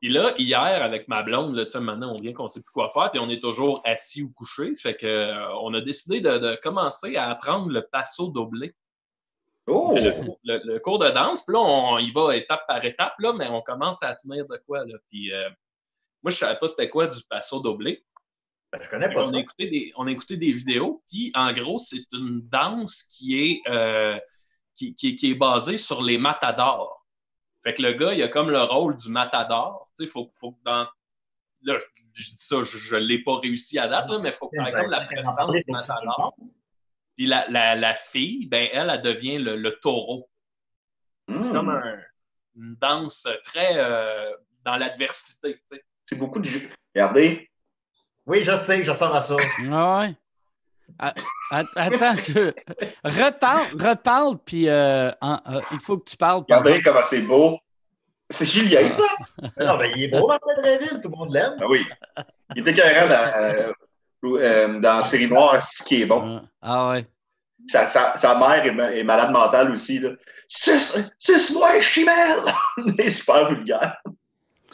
Puis là, hier, avec ma blonde, là, tu sais, maintenant, on vient qu'on ne sait plus quoi faire, puis on est toujours assis ou couché. Fait que, euh, on a décidé de, de commencer à apprendre le passo doblé. Oh! le, cours- le- le cours de danse. Puis là, on, y va étape par étape, là, mais on commence à tenir de quoi. Là. Puis, euh, moi, je ne savais pas c'était quoi du passo doblé. Ben, je connais pas ça. a, écouté des, on a écouté des vidéos. Puis, en gros, c'est une danse qui est, euh, qui, qui- qui est basée sur les matadors. Fait que le gars, il a comme le rôle du matador. Tu sais, faut, faut que dans. Là, je je dis ça, je ne l'ai pas réussi à date, là, mais il faut que tu aies comme la prestance du matador. Puis la, la, la fille, ben, elle, elle devient le, le taureau. Hmm. C'est comme un- une danse très euh, dans l'adversité. tu sais. C'est beaucoup de jus. Regardez. Oui, je sais, je ressemble à ça. Ah ouais? Ah, att- Attends, je... reparle, reparle, puis euh, en- euh, il faut que tu parles. par Regardez comment c'est beau. C'est Julien, ça? non, ben, il est beau, Martin Dreville, tout le monde l'aime. Ah oui. Il était carrément dans, euh, euh, dans Série Noire, ce qui est bon. Ah, Ah ouais. Sa, sa, sa mère est, ma- est malade mentale aussi. là. Suce- Suce-moi, chimelle! Il est super vulgaire.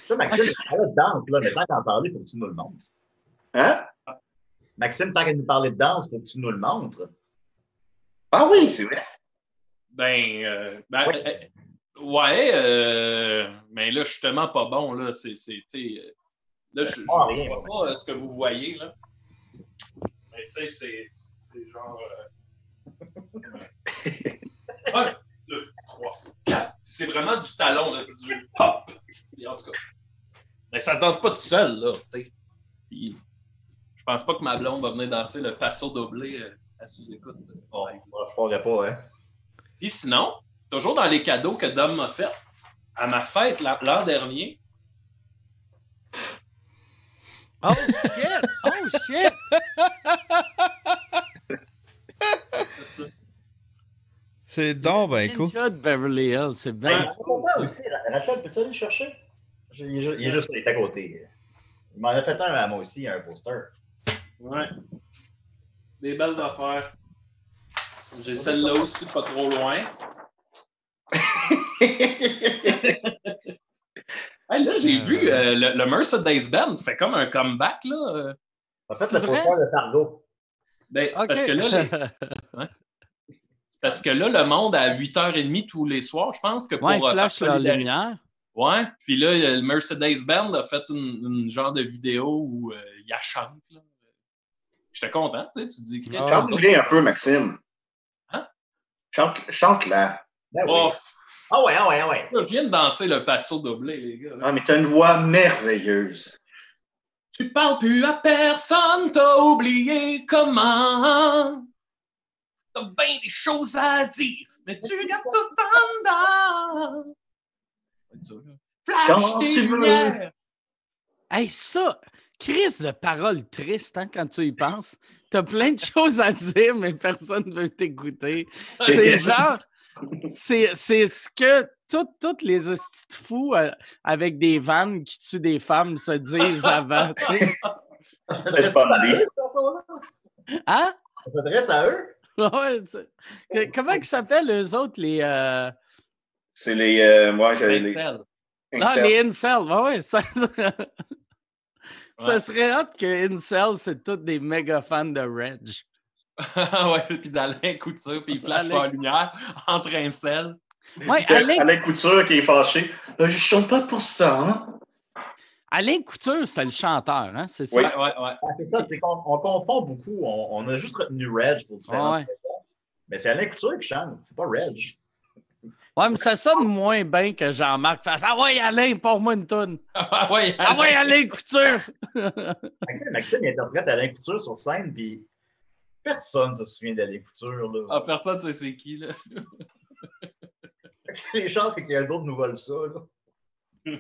Ça, Maxime, parlait de danse, là, mais tant qu'en parler, il faut que tu nous le montres. Hein? Maxime, tant qu'à nous parler de danse, faut que tu nous le montres. Ah oui, c'est vrai. Ben, euh, ben, Oui. euh, ouais, euh, mais là, je suis tellement pas bon. Là, c'est, c'est, tu sais, là je, je, rien, vois pas euh, ce que vous voyez. Là. Mais tu sais, c'est, c'est genre. euh, un, deux, trois, quatre. C'est vraiment du talon. Là, c'est du pop. En tout cas. Mais ça se danse pas tout seul. Là, tu sais. Je pense pas que ma blonde va venir danser le passo doublé euh, à sous-écoute. Bon, je croirais pas, hein. Puis sinon, toujours dans les cadeaux que Dom m'a fait, à ma fête l'an dernier, Oh shit! Oh shit! C'est donc ben cool. De Beverly Hills, c'est bien. Ben, Rachel, peux-tu aller le chercher? Il est ju- il est juste il est à côté. Il m'en a fait un à moi aussi, un poster. Ouais, des belles affaires. J'ai celle-là aussi, pas trop loin. Hey, là, j'ai Euh, vu euh, le, le Mercedes-Benz fait comme un comeback. Là. En fait, le poster de Targo. Ben, parce que là, les- c'est parce que là, le monde à 8h30 tous les soirs, je pense que pour. ouais, il euh, flash la lumière. Ouais, puis là, le Mercedes-Benz a fait une, une genre de vidéo où euh, il a chante. là. J'étais content, tu sais, tu dis, Chris, Ah. c'est Chante-les un peu, Maxime. Hein? Chante- Chante-la. Ben oui. Oh, Ah ouais, ah ouais, ah ouais. là, je viens de danser le passo doublé, les gars. là. Ah, mais t'as une voix merveilleuse. Tu parles plus à personne, t'as oublié comment. T'as bien des choses à dire, mais tu gardes tout en dedans. Flash tes lumières. Hey, ça, crise de paroles tristes hein, quand tu y penses. T'as plein de choses à dire, mais personne ne veut t'écouter. C'est genre, c'est c'est ce que tout- toutes les hosties de fous euh, avec des vannes qui tuent des femmes se disent avant. chanson-là? Hein? Ça s'adresse à eux? Ouais, tu sais. Que- comment ils s'appellent, eux autres, les. euh, C'est les. Euh, moi, j'avais les. Incel. Non, Incel. les incels. Ouais, ouais, ça... ça serait hot que incels, c'est tous des méga fans de Reg. ouais, puis d'Alain Couture, puis il flash la lumière entre un sel. Ouais, Alain, Alain Couture qui est fâché. Euh, je chante pas pour ça, hein? Alain Couture, c'est le chanteur, hein? C'est ça? Oui. Ouais, ouais, ouais. Ah, c'est ça, c'est qu'on on confond beaucoup. On, on a juste retenu Reg pour différentes Ouais. raisons. Mais c'est Alain Couture qui chante, c'est pas Reg. Ouais, mais ça sonne moins bien que Jean-Marc fasse Ah ouais, Alain, pour moi une toune. Ah ouais, Ah ouais, Alain Couture. Maxime, Maxime il interprète Alain Couture sur scène, puis personne ne se souvient d'Alain Couture. Là. Ah, personne ne sait c'est qui, là. Les chances que quelqu'un d'autre nous vole ça. Là.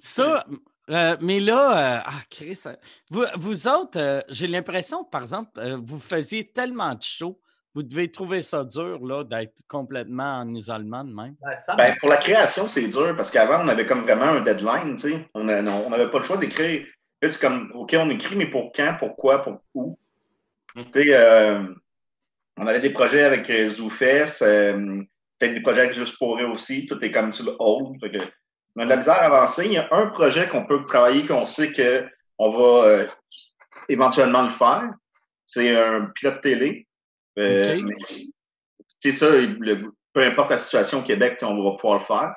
Ça, euh, mais là, euh, ah, Chris, euh, vous, vous autres, euh, j'ai l'impression, par exemple, euh, vous faisiez tellement de shows, vous devez trouver ça dur, là, d'être complètement en isolement de même. Ben, Ben, pour la création, c'est dur parce qu'avant, on avait comme vraiment un deadline, tu sais. On n'avait pas le choix d'écrire. Là, c'est comme, OK, on écrit, mais pour quand, pourquoi, pour où? Sais, euh, on avait des projets avec euh, ZooFest, euh, peut-être des projets avec Juste pour aussi. Tout est comme sur le hold. Fait que on a de la misère à avancer. Il y a un projet qu'on peut travailler, qu'on sait qu'on va euh, éventuellement le faire. C'est un pilote télé. Euh, c'est ça, le- peu importe la situation au Québec, on va pouvoir le faire.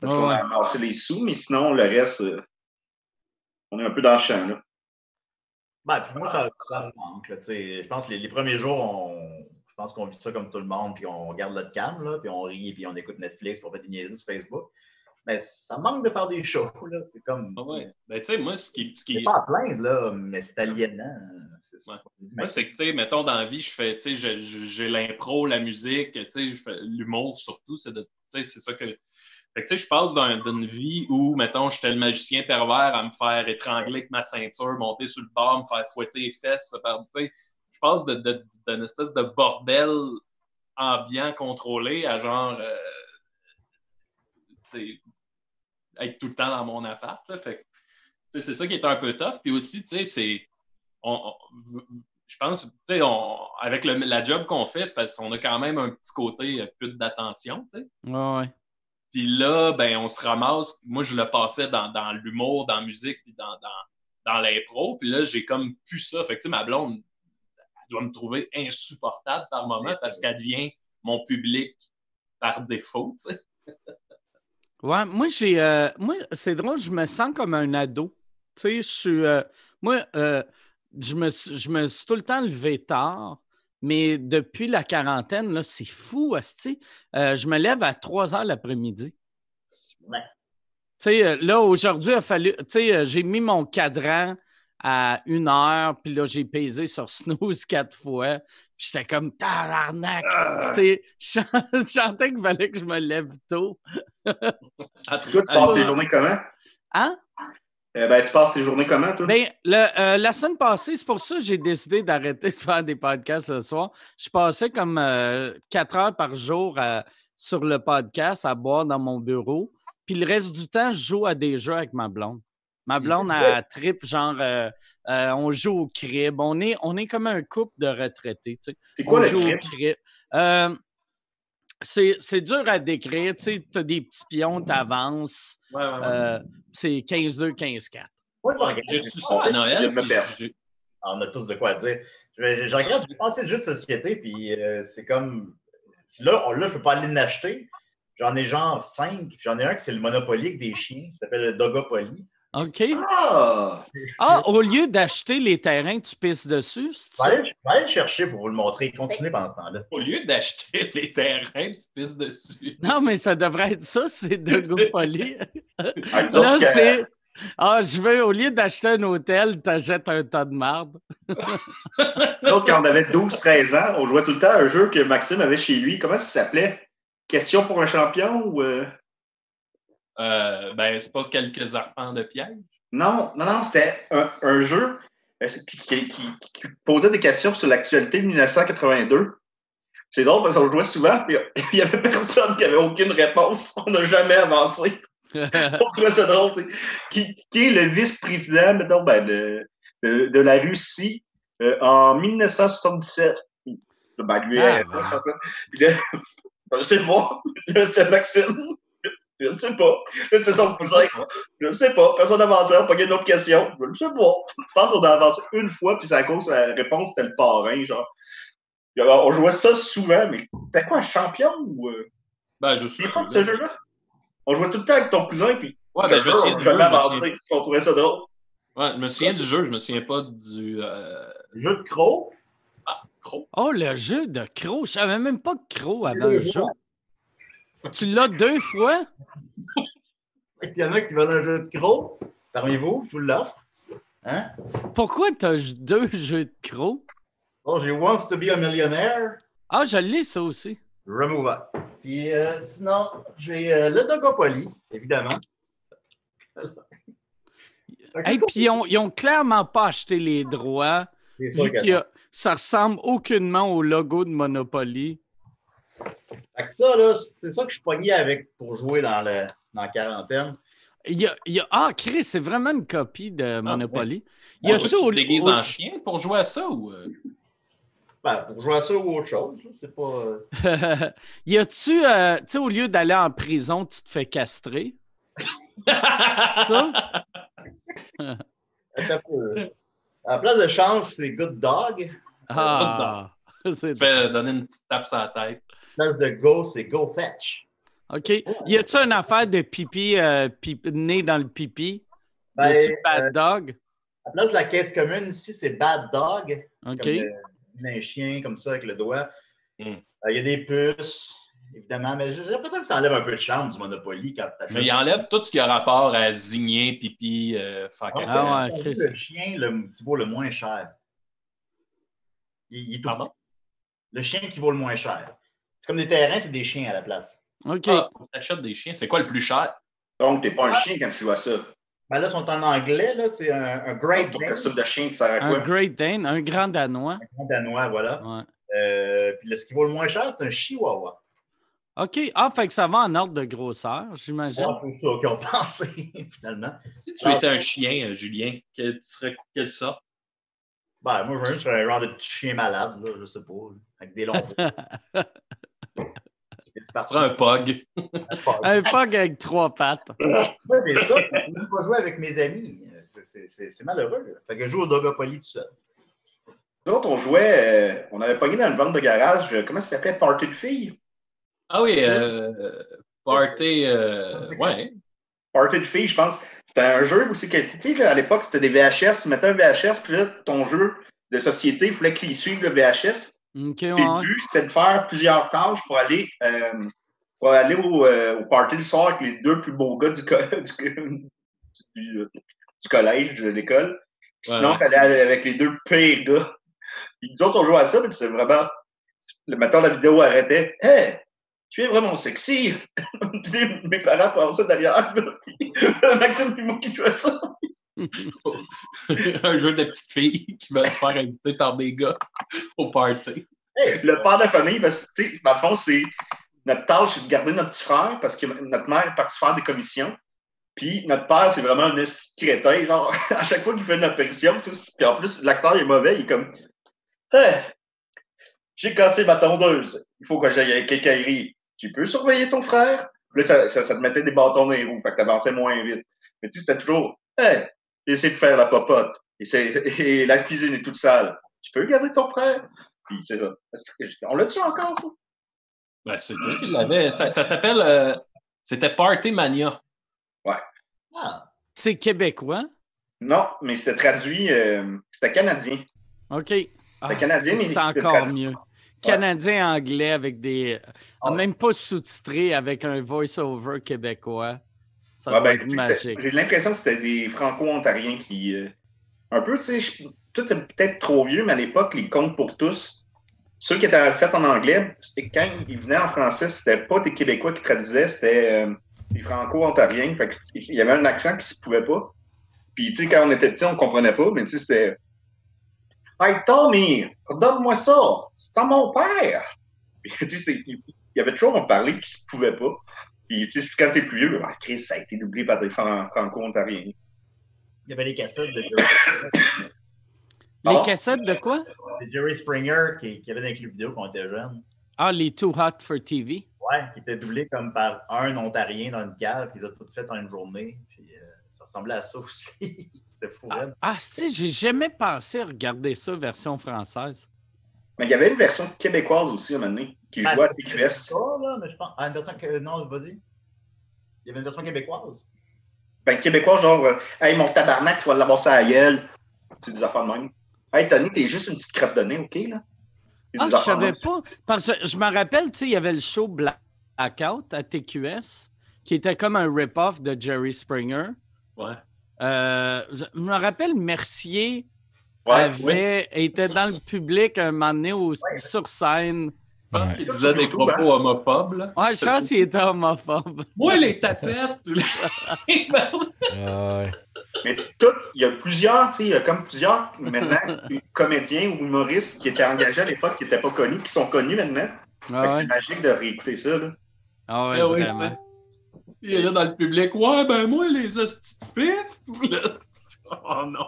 Parce qu'on a amassé les sous, mais sinon, le reste, euh, on est un peu dans le champ. Là. ben, puis moi, ça, ça me manque. là, tu sais. je pense que les, les premiers jours, on, je pense qu'on vit ça comme tout le monde, puis on garde notre calme, là, puis on rit, puis on écoute Netflix, puis on fait des niaiseries sur Facebook. Mais ça manque de faire des shows. là. C'est comme. Ah ouais. Ben, tu sais, moi, ce qui. Ce qui... C'est pas à plaindre, là, mais c'est aliénant. Ouais. dit, Moi, c'est que, tu sais, mettons, dans la vie, je fais, tu sais, j'ai l'impro, la musique, tu sais, je fais l'humour surtout, c'est de, tu sais, c'est ça que... Fait que, tu sais, je passe d'un- d'une vie où, mettons, j'étais le magicien pervers à me faire étrangler avec ma ceinture, monter sur le bord, me faire fouetter les fesses, tu sais, je passe d'une espèce de bordel ambiant contrôlé à genre, euh, tu sais, être tout le temps dans mon appart, là. Fait que, tu sais, c'est ça qui est un peu tough. Puis aussi, tu sais, c'est... on- on- je pense, tu sais, avec le- la job qu'on fait, c'est parce qu'on a quand même un petit côté euh, plus d'attention, tu sais. Ouais, ouais. Puis là, ben, on se ramasse. Moi, je le passais dans, dans l'humour, dans la musique, puis dans, dans, dans l'impro. Puis là, j'ai comme plus ça. Fait que, tu sais, ma blonde, elle doit me trouver insupportable par moment parce qu'elle devient mon public par défaut, tu sais. Ouais, moi, j'ai. euh, moi, c'est drôle, je me sens comme un ado. Tu sais, je suis. euh, moi, euh, je, me, suis- je me suis tout le temps levé tard, mais depuis la quarantaine, là, c'est fou, Asti. Euh, je me lève à 3 heures l'après-midi. Ouais. Tu sais, euh, là, aujourd'hui, a fallu. Tu sais, euh, j'ai mis mon cadran à une heure, puis là, j'ai pesé sur snooze quatre fois. Puis J'étais comme tabarnak. Tu sais, je sentais qu'il fallait que je me lève tôt. En tout Toi, tu passes tes journées comment? Hein? Euh, ben, tu passes tes journées comment, toi? Ben, le- euh, la semaine passée, c'est pour ça que j'ai décidé d'arrêter de faire des podcasts le soir. Je passais comme euh, quatre heures par jour à- sur le podcast à boire dans mon bureau. Puis le reste du temps, je joue à des jeux avec ma blonde. Ma blonde a trip, genre, on joue au crib. On est, on est comme un couple de retraités. tu sais. c'est quoi on le joue au crib? C'est c'est dur à décrire. Tu as des petits pions, tu avances. Ouais, ouais, ouais. Euh, c'est 15-2, 15-4. Moi, je regarde, ça à je Noël? me Ah, On a tous de quoi dire. Je, je- je regarde, j'ai pensé de jeux de société, puis euh, c'est comme. Là, on- là, je peux pas aller l'acheter. J'en ai genre cinq. J'en ai un qui c'est le Monopoly avec des chiens, qui s'appelle le Dogopoly. OK. Ah! Ah, au lieu d'acheter les terrains, tu pisses dessus, c'est Je ça? vais aller, je vais aller le chercher pour vous le montrer. Continuez pendant ce temps-là. Au lieu d'acheter les terrains, tu pisses dessus. Non, mais ça devrait être ça, c'est de Goupoli. Ah, nous Là, c'est. Ah, je veux, au lieu d'acheter un hôtel, t'achètes un tas de marde. nous autres, quand on avait 12-13 ans, on jouait tout le temps à un jeu que Maxime avait chez lui. Comment ça s'appelait? Question pour un champion ou. euh, Euh, ben, c'est pas quelques arpents de piège? Non, non, non, c'était un, un jeu euh, qui, qui- qui- qui posait des questions sur l'actualité de 1982. C'est drôle parce qu'on jouait souvent, puis il n'y avait personne qui avait aucune réponse. On n'a jamais avancé. On trouvait ça drôle. Qui, qui est le vice-président, mettons, ben, de, de, de la Russie euh, en 1977? Ben, l'URSS, Ah, en fait. Puis là, je sais pas. Là, c'était Maxime. Je ne sais pas. C'est son cousin. Je ne sais pas. Personne n'avançait. On pogné une autre question. Je ne sais pas. Je pense qu'on a avancé une fois, puis c'est à cause de la réponse, c'était le parrain, genre. Puis, alors, on jouait ça souvent, mais t'es quoi, champion ou. euh, Ben, je Tu suis sais pas de ce jeu-là? On jouait tout le temps avec ton cousin, puis Ouais, ben, je me souviens je On trouvait ça drôle. Ouais, je me souviens du jeu, je me souviens pas du. Euh... Jeu de croc. Croc. Oh, le jeu de Crow. Je savais même pas que Crow avait un jeu. Tu l'as deux fois? Il y en a qui veulent un jeu de croc. Parmi vous, je vous l'offre. Hein? Pourquoi t'as deux jeux de Crow? Bon, j'ai Wants to be a Millionaire. Ah, je l'ai, ça aussi. Remover. Puis euh, sinon, j'ai euh, le Dogopoly, évidemment. Hey, ça. puis ils ont, ils ont clairement pas acheté les droits, vu que ça ressemble aucunement au logo de Monopoly. Fait que ça, là, c'est ça que je suis pogné avec pour jouer dans, le, dans la quarantaine. Il y a, il y a- ah, Chris, c'est vraiment une copie de Monopoly. Y Y au, te déguises au- en chien pour jouer à ça ou. euh? Ben, pour jouer à ça ou autre chose, c'est pas. y a-tu, euh, tu sais, au lieu d'aller en prison, tu te fais castrer? Ça? À la place de chance, c'est Good Dog. Ah, tu te fais donner une petite tape sur la tête. À la place de Go, c'est Go Fetch. OK. Y a-tu une affaire de pipi, euh, pipi né dans le pipi? Y Ben, a-tu euh, Bad Dog? à la place de la caisse commune, ici, c'est Bad Dog. OK. Comme le- un chien, comme ça, avec le doigt. Mm. Euh, Il y a des puces, évidemment, mais j'ai l'impression que ça enlève un peu de charme du Monopoly quand tu Mais il enlève tout ce qui a rapport à zigner, pipi, euh, faire caca. Ah ouais, Chris. le chien le, qui vaut le moins cher. Il, il est tout Pardon? petit. Le chien qui vaut le moins cher. Comme des terrains, c'est des chiens à la place. OK. Ah, t'achètes des chiens. C'est quoi le plus cher? Donc, t'es pas un chien quand tu à ça. Ben là, ils sont en anglais, là, c'est un, un Great Dane, costume de chien, tu sert à Un quoi? Great Dane, un grand danois. un danois, voilà. Ouais. Euh, puis le, ce qui vaut le moins cher, c'est un chihuahua. OK. Ah, fait que ça va en ordre de grosseur, j'imagine. C'est ça qu'ils ont pensé, finalement. Si tu étais un chien, euh, Julien, que, tu serais quelle sorte? Ben, moi, je serais un genre de petit chien malade, là, je sais pas, avec des longs parti. serais un pug. un pug avec trois pattes. Ouais, mais ça, je peux même pas jouer avec mes amis. C'est- malheureux. là. Fait que je joue au Dogopoly tout seul. Nous autres, on jouait, euh, on avait pogné dans une vente de garage, euh, comment ça s'appelait? Party de filles? Ah oui, euh, party. euh, ouais. Party de filles, je pense. C'était un jeu où c'est que, tu sais, à l'époque, c'était des VHS. Tu mettais un VHS, puis là, ton jeu de société, il fallait qu'il suive le VHS. Ouais. le but, c'était de faire plusieurs tâches pour aller, euh, pour aller au, euh, au party du soir avec les deux plus beaux gars du, co- du, du- du collège, de l'école. Ouais, Sinon, tu allais avec les deux pires gars. Puis nous autres, on jouait à ça, mais c'est vraiment. Le matin, la vidéo arrêtait. Hé, tu es vraiment sexy. Mes parents passaient derrière. Maxime puis moi qui jouait ça. un jeu de petites filles qui veulent se faire inviter par des gars au party. Le père de famille, dans le fond, c'est notre tâche, c'est de garder notre petit frère parce que notre mère est partie faire des commissions. Puis notre père, c'est vraiment un crétin. Genre, à chaque fois qu'il fait une apparition, puis en plus, l'acteur est mauvais, il est comme Hey, j'ai cassé ma tondeuse. Il faut que j'aille à quincaillerie. Tu peux surveiller ton frère? Là, ça, ça, ça te mettait des bâtons dans les roues, fait que t'avançais moins vite. Mais tu sais, c'était toujours Hey, essayé de faire la popote. Et, la cuisine est toute sale. Tu peux garder ton frère? Puis c'est ça. On l'a-tu encore, ça? Ben, c'est toi qui l'avais. Ça, ça s'appelle. euh, C'était Party Mania. ah, C'est québécois? Non, mais c'était traduit, euh, c'était canadien. OK. Ah, canadien, c'est mais encore mieux. Canadien-anglais avec des. ah, Ouais. Même pas sous-titré avec un voice-over québécois. Ça Ouais, doit ben, magique. J'ai l'impression que c'était des franco-ontariens qui. euh, un peu, tu sais, tout est peut-être trop vieux, mais à l'époque, les contes pour tous, ceux qui étaient faits en anglais, quand ils venaient en français, c'était pas des Québécois qui traduisaient, c'était euh, des franco-ontariens. Fait il y avait un accent qui se pouvait pas. Puis, tu sais, quand on était petit, on comprenait pas, mais tu sais, c'était. Hey, Tommy, donne-moi ça! C'est à mon père! Puis, tu sais, il y avait toujours un parler qui se pouvait pas. Puis, tu sais, quand t'es plus vieux, ah, Chris, ça a été doublé par des fran- franco-ontariens. il y avait les cassettes de Jerry, Les cassettes de quoi? de Jerry Springer qui, qui avait dans les clips vidéo quand on était jeune. Ah, les Too Hot for TV. Ouais, qui était doublé comme par un Ontarien dans une cave, qu'ils ont tout fait en une journée. Puis euh, ça ressemblait à ça aussi. C'était fou, Ah, raide. ah si, j'ai jamais pensé à regarder ça version française. Mais il y avait une version québécoise aussi à un moment donné, qui Ah, jouait à c'est TQS. ça, là, mais je pense. Ah, une version. que- Non, vas-y. Il y avait une version québécoise. Ben, québécois, genre, euh, hey, mon tabarnak, tu vas l'avoir ça à gueule. C'est des affaires de même. Hey, Tony, t'es juste une petite crêpe de nez, OK, là? Ah, je savais pas. Parce que je me rappelle, tu sais, il y avait le show Blackout à TQS, qui était comme un rip-off de Jerry Springer. Ouais. Euh, je me rappelle, Mercier Ouais, avait, était dans le public un moment donné au- sur scène. Je pense Ouais. qu'il disait des propos homophobes. Là. Ouais, je pense qu'il était homophobe. Moi, les tapettes. Mais tout, il y a plusieurs, tu sais, il y a comme plusieurs maintenant comédiens ou humoristes qui étaient engagés à l'époque, qui n'étaient pas connus, qui sont connus maintenant. Fait Ah que ouais, C'est magique de réécouter ça, là. ah ouais, Ah oui, vraiment. Il est là dans le public. Ouais, ben moi, les là. Oh non.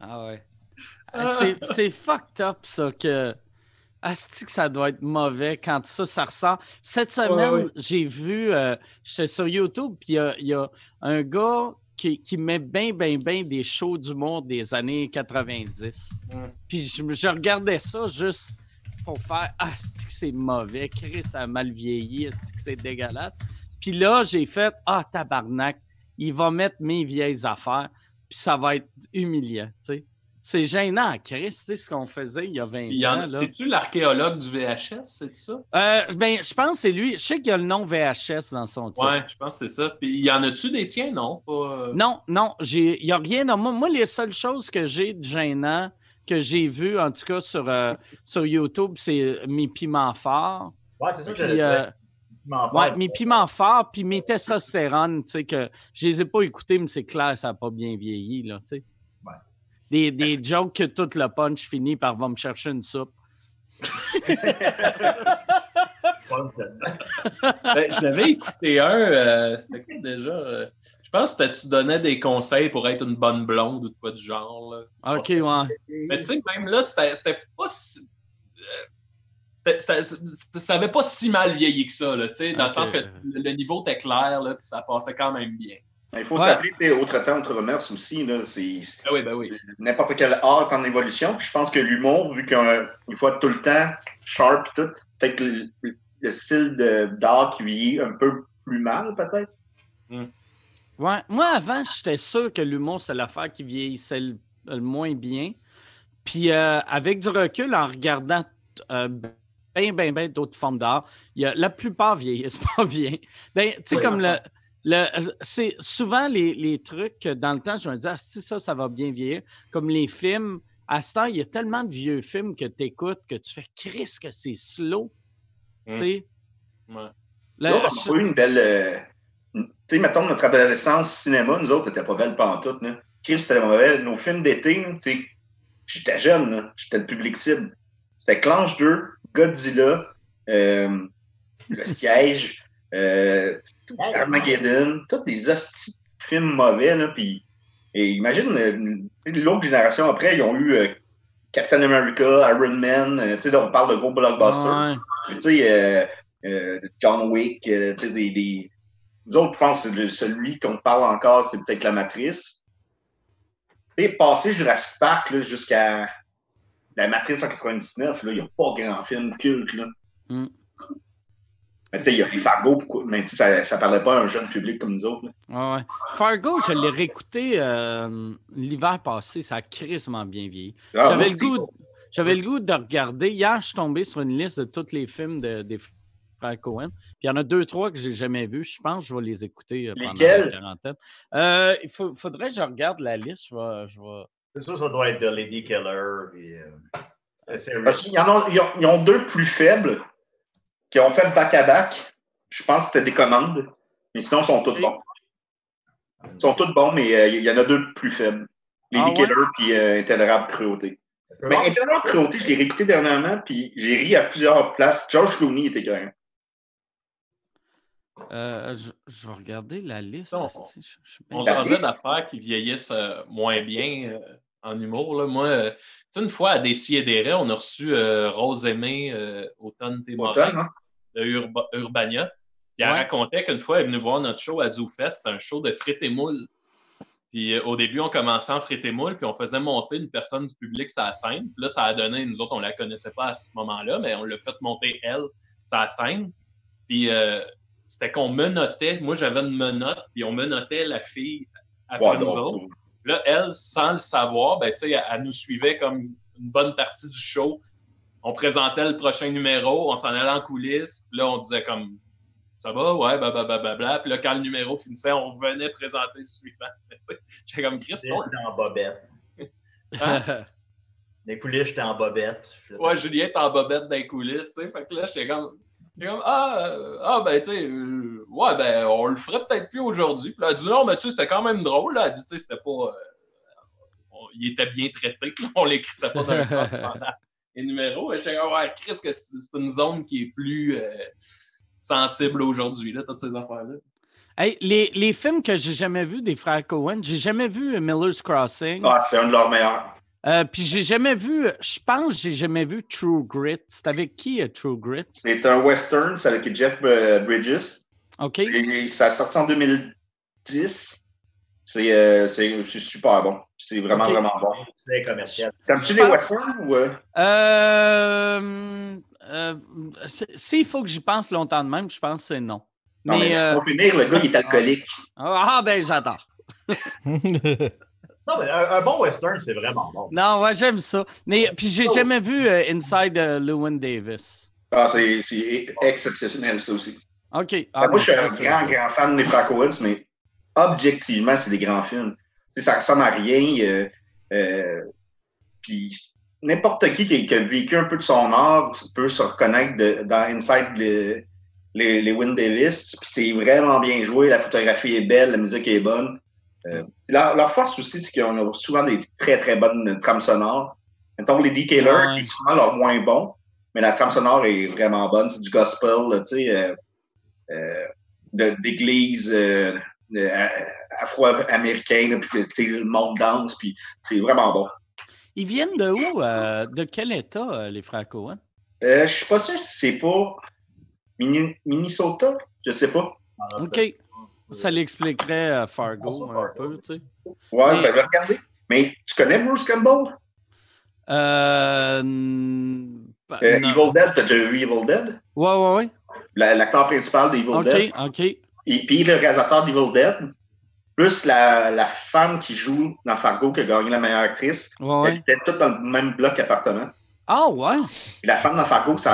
Ah ouais. Ah, c'est- fucked up, ça, que. Asti que ça doit être mauvais quand ça, ça ressort. Cette semaine, ouais. j'ai vu, euh, j'étais sur YouTube, puis il y y a un gars qui, qui met bien, bien, bien des shows d'humour des années 90. Mm. Puis je, je regardais ça juste pour faire Asti que c'est mauvais, Chris a mal vieilli, Asti que c'est dégueulasse. Puis là, j'ai fait Ah, tabarnak, il va mettre mes vieilles affaires, puis ça va être humiliant, tu sais. C'est gênant, Chris, tu sais, ce qu'on faisait il y a 20 Il y en ans. C'est-tu l'archéologue du VHS, c'est ça? Euh, ben, je pense que c'est lui. Je sais qu'il y a le nom VHS dans son titre. Ouais, je pense que c'est ça. Puis il y en a-tu des tiens? Non, pas. euh, Non, non, j'ai- il n'y a rien dans moi. Moi, les seules choses que j'ai de gênant, que j'ai vu, en tout cas sur, euh, sur YouTube, c'est mes piments forts. Ouais, c'est ça que j'allais euh, ouais, faire. mes piments forts, puis mes testostérone, tu sais, que je les ai pas écoutés, mais c'est clair, ça n'a pas bien vieilli, là, tu sais. Ouais. Des, des jokes que tout le punch finit par va me chercher une soupe. Ben, je l'avais écouté un. euh, C'était quoi déjà? euh, je pense que tu donnais des conseils pour être une bonne blonde ou de quoi du genre. Là. OK, ouais. Mais tu sais, même là, c'était pas si. euh, c'était- c'était- c'était- ça avait pas si mal vieilli que ça, là, tu sais, dans le sens que le, niveau était clair, là, puis ça passait quand même bien. Il faut Ouais. tu sais, autre temps, autre aussi, là. C'est Ben oui, ben oui. n'importe quel art en évolution. Puis je pense que l'humour, vu qu'il faut être tout le temps sharp et tout, peut-être que le, le style d'art qui vieillit un peu plus mal, peut-être. Ouais. Moi, avant, j'étais sûr que l'humour, c'est l'affaire qui vieillissait le, le moins bien. Puis euh, avec du recul, en regardant euh, bien, bien, bien d'autres formes d'art, il y a- la plupart vieillissent pas bien. Ben, tu sais, Oui, comme le. le c'est souvent les, les trucs que dans le temps, je me disais, ah, si ça, ça va bien vieillir. Comme les films. À ce temps, il y a tellement de vieux films que tu écoutes que tu fais Chris que c'est slow. Mm. Tu sais. Ouais. Autres, on a eu une belle. euh, Tu sais, mettons, notre adolescence cinéma, nous autres, n'était pas belle pantoute. Là. Chris, c'était mauvais. Nos films d'été, là, tu sais, j'étais jeune, là. j'étais le public cible. C'était Clanche 2, Godzilla, euh, Le Siège, euh, Armageddon, tous des hosties de films mauvais. Là, puis, et imagine, euh, l'autre génération après, ils ont eu euh, Captain America, Iron Man, euh, tu sais, là, on parle de gros blockbusters. Ouais. Tu sais, euh, euh, John Wick, euh, tu sais, des, des... Nous autres, je pense que celui qu'on parle encore, c'est peut-être la matrice. Tu sais, passé Jurassic Park jusqu'à la matrice en 99, là, il n'y a pas grand film culte. Là. Mm. Mais sais, il y a les Fargo, mais ça, ça parlait pas à un jeune public comme nous autres. Ouais. Fargo, je l'ai réécouté euh, l'hiver passé, ça a crissement bien vieilli. Ah, J'avais le, goût, de- j'avais le goût de regarder. Hier, je suis tombé sur une liste de tous les films de- des frères Cohen. Puis il y en a deux, trois que j'ai jamais vus. Je pense que je vais les écouter euh, pendant la quarantaine. Euh, il faut- faudrait que je regarde la liste. Je vais, je vais- C'est sûr, ça doit être de Lady Keller. Puis, euh, Serious. Parce qu'ils en ont, ils ont, ils ont deux plus faibles qui ont fait back-à-back. Je pense que c'était des commandes. Mais sinon, ils sont tous bons. Ils sont tous bons, mais euh, il y en a deux plus faibles. Lady Ah ouais? Killer puis euh, Intolérable Cruauté. Mais Intolérable Cruauté, je l'ai réécouté dernièrement, puis j'ai ri à plusieurs places. George Clooney était carré. Euh, je, je vais regarder la liste. Non. Je- je On liste- d'affaires qui vieillissent euh, moins bien euh, en humour. Là. Moi, euh, tu sais, une fois à Décideret, on a reçu euh, Rose Aimée, euh, Automne Témorin, hein? de Urba- Urbania. Puis elle Ouais. racontait qu'une fois, elle est venue voir notre show à ZooFest, un show de frites et moules. Puis euh, au début, on commençait en frites et moules, puis on faisait monter une personne du public sur la scène. Puis là, ça a donné, nous autres, on la connaissait pas à ce moment-là, mais on l'a fait monter, elle, sur la scène. Puis euh, c'était qu'on menottait. Moi, j'avais une menotte, puis on menottait la fille après Ouais, nous donc, autres. Là, elle, sans le savoir, ben, elle, elle nous suivait comme une bonne partie du show. On présentait le prochain numéro, on s'en allait en coulisses. Là, on disait comme ça va, ouais, blablabla. Bla, Puis là, quand le numéro finissait, on revenait présenter le suivant. J'étais comme Chris, J'étais en bobette. Hein? Les coulisses, j'étais en bobette. Ouais, Julien est en bobette dans les coulisses. Fait que là, j'étais comme, j'étais comme ah, euh, ah, ben, tu sais, euh, ouais, ben, on le ferait peut-être plus aujourd'hui. Puis là, elle a dit non, mais tu sais, c'était quand même drôle. Là. Elle a dit, tu sais, c'était pas. euh, on- il était bien traité, là. on l'écrissait pas dans le pendant les numéros. Et j'étais comme, ouais, Chris, que c'est une zone qui est plus euh, sensible aujourd'hui, là, toutes ces affaires-là. Hey, les, les films que j'ai jamais vus des frères Cohen, j'ai jamais vu Miller's Crossing. Ah, c'est un de leurs meilleurs. Euh, puis j'ai jamais vu, je pense que j'ai jamais vu True Grit. C'est avec qui euh, True Grit? C'est un western, c'est avec Jeff euh, Bridges. OK. Et ça a sorti en 2010. C'est euh, c'est- c'est super bon. C'est vraiment, vraiment bon. C'est commercial. T'aimes-tu les pense- westerns ou. euh? S'il faut que j'y pense longtemps de même, je pense que c'est non. Non, mais, Mais, euh, laisse-moi finir, le gars, il est alcoolique. ah ben j'adore. Non, mais un, un bon western, c'est vraiment bon. Non, ouais, j'aime ça. Mais puis j'ai jamais vu euh, Inside euh, Llewyn Davis. Ah, c'est exceptionnel, ça aussi. OK. Ben, Ah, moi, je suis un grand, grand fan des Coen, mais objectivement, c'est des grands films. Tu sais, ça ressemble à rien. euh, euh, puis n'importe qui, qui qui a vécu un peu de son art peut se reconnaître de- dans Inside le- les, les Win Davis. Puis c'est vraiment bien joué, la photographie est belle, la musique est bonne. Euh, leur, leur force aussi, c'est qu'ils ont souvent des très, très bonnes trames sonores. Mettons les D-Killer, Ouais. qui est souvent leur moins bon, mais la trame sonore est vraiment bonne. C'est du gospel, tu sais, euh, euh, d'église euh, afro-américaine, puis le monde danse, puis c'est vraiment bon. Ils viennent de où? de quel état, les Cohen? Euh, je suis pas sûr si c'est pas Minnesota, je sais pas. OK. Ça l'expliquerait euh, Fargo Ah, un peu, tu sais. Ouais, Mais- regarder. Mais tu connais Bruce Campbell? Euh, bah, Euh. Evil Dead, t'as déjà vu Evil Dead? Ouais, ouais, ouais. La- L'acteur principal d'Evil OK, Dead. OK. Et puis le réalisateur d'Evil Dead, plus la, la femme qui joue dans Fargo qui a gagné la meilleure actrice. Ouais, Elle était toutes dans le même bloc appartement. Ah, ouais. La femme dans Fargo, c'est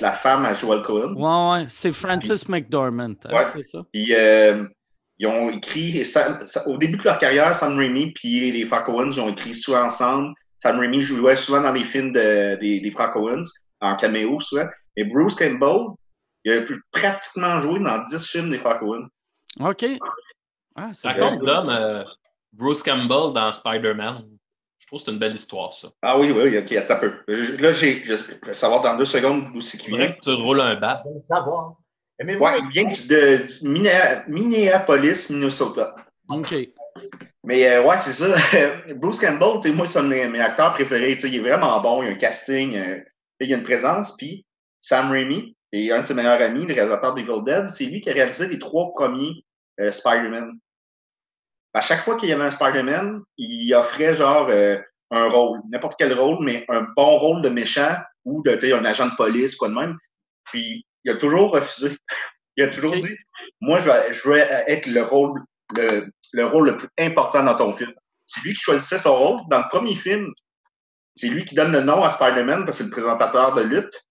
la, femme à Joel Cohen. Ouais, ouais. C'est Francis McDormand, hein, Ouais. c'est ça? Puis, euh, ils ont écrit, et Sam- ça- au début de leur carrière, Sam Raimi puis les Coen, ils ont écrit souvent ensemble. Sam Raimi jouait souvent dans les films de- des, des Coen, en caméo souvent. Et Bruce Campbell, il a pu pratiquement jouer dans 10 films des frères Coen. OK. Ah, c'est Raconte bon. l'homme euh, Bruce Campbell dans Spider-Man. Je trouve que c'est une belle histoire, ça. Ah oui, oui, ok, attends un peu. Je- là, j'ai, je je vais savoir dans deux secondes d'où c'est qu'il vient. Que tu roules un bat. Je le savoir. Aimez-vous Ouais, il vient de, de Minne- Minneapolis, Minnesota. OK. Mais euh, ouais, c'est ça. Bruce Campbell, moi, c'est un de mes, mes acteurs préférés. Il est vraiment bon. Il y a un casting, euh, il y a une présence. Puis Sam Raimi, et un de ses meilleurs amis, le réalisateur d'Evil Dead, c'est lui qui a réalisé les trois premiers euh, Spider-Man. À chaque fois qu'il y avait un Spider-Man, il offrait genre euh, un rôle, n'importe quel rôle, mais un bon rôle de méchant ou de tu sais, un agent de police, quoi de même. Puis il a toujours refusé. Il a toujours dit Moi, je veux être le rôle, le, le rôle le plus important dans ton film. C'est lui qui choisissait son rôle. Dans le premier film, c'est lui qui donne le nom à Spider-Man parce que c'est le présentateur de lutte.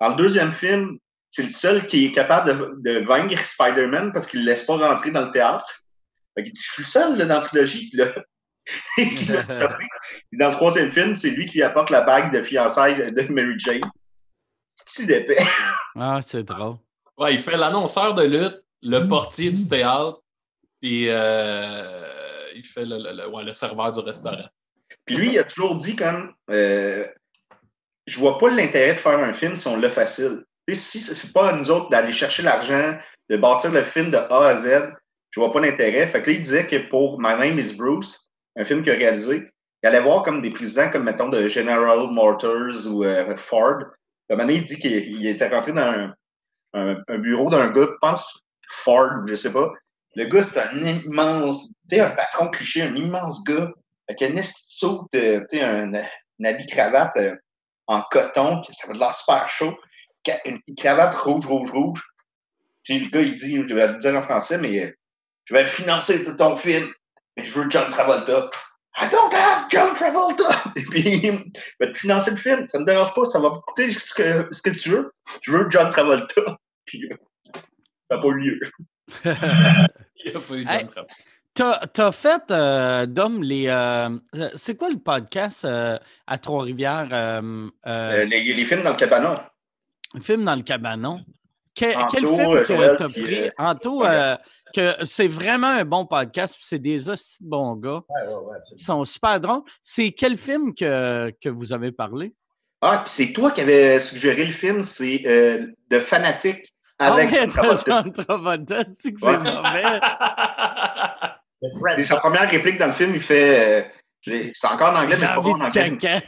Dans le deuxième film, c'est le seul qui est capable de, de vaincre Spider-Man parce qu'il ne le laisse pas rentrer dans le théâtre. Fait il dit, je suis le seul là, dans la trilogie qui l'a stoppé. Et dans le troisième film, c'est lui qui lui apporte la bague de fiançailles de Mary Jane. Petit d'épais. Ah, c'est drôle. Ouais, il fait l'annonceur de lutte, le portier du théâtre, puis euh, il fait le, le- le- ouais, le serveur du restaurant. Puis lui, il a toujours dit comme euh, je vois pas l'intérêt de faire un film si on l'a facile. Sais, si c'est pas à nous autres d'aller chercher l'argent, de bâtir le film de A à Z, je vois pas l'intérêt. Fait que là, il disait que pour My Name is Bruce, un film qu'il a réalisé, il allait voir comme des présidents comme mettons de General Motors ou euh, Ford. La manière, il dit qu'il il était rentré dans un, un- bureau d'un gars, je pense Ford, je sais pas. Le gars, c'est un immense, tu un patron cliché, un immense gars, avec un esti de saut, euh, tu un, un habit cravate euh, en coton, ça fait de l'air super chaud, une cravate rouge, rouge, rouge. Le gars, il dit, je vais le dire en français, mais euh, je vais financer tout ton film, mais je veux John Travolta. I don't have John Travolta! Et puis, il va te financer le film, ça me dérange pas, ça va me coûter ce que, ce que tu veux. Je veux John Travolta. Puis, euh, ça n'a pas eu lieu. Il n'y a pas eu Hey. John Travolta. T'as as fait, euh, Dom, les. euh, c'est quoi le podcast euh, à Trois-Rivières? euh, euh, Euh, les, les films dans le cabanon. Un film dans le cabanon. Que- Anto, quel film que t'as pris? euh, Anto, euh, que c'est vraiment un bon podcast, puis c'est des hosties de bons gars. Ouais, ouais, ouais, Ils sont super drôles. C'est quel film que, que vous avez parlé? Ah, puis c'est toi qui avais suggéré le film, c'est euh, The Fanatic avec ah ouais, John Travolta. C'est que c'est Ouais. mauvais. Sa première réplique dans le film, il fait. euh, j'ai- c'est encore en anglais, mais c'est pas bon en de anglais. caca.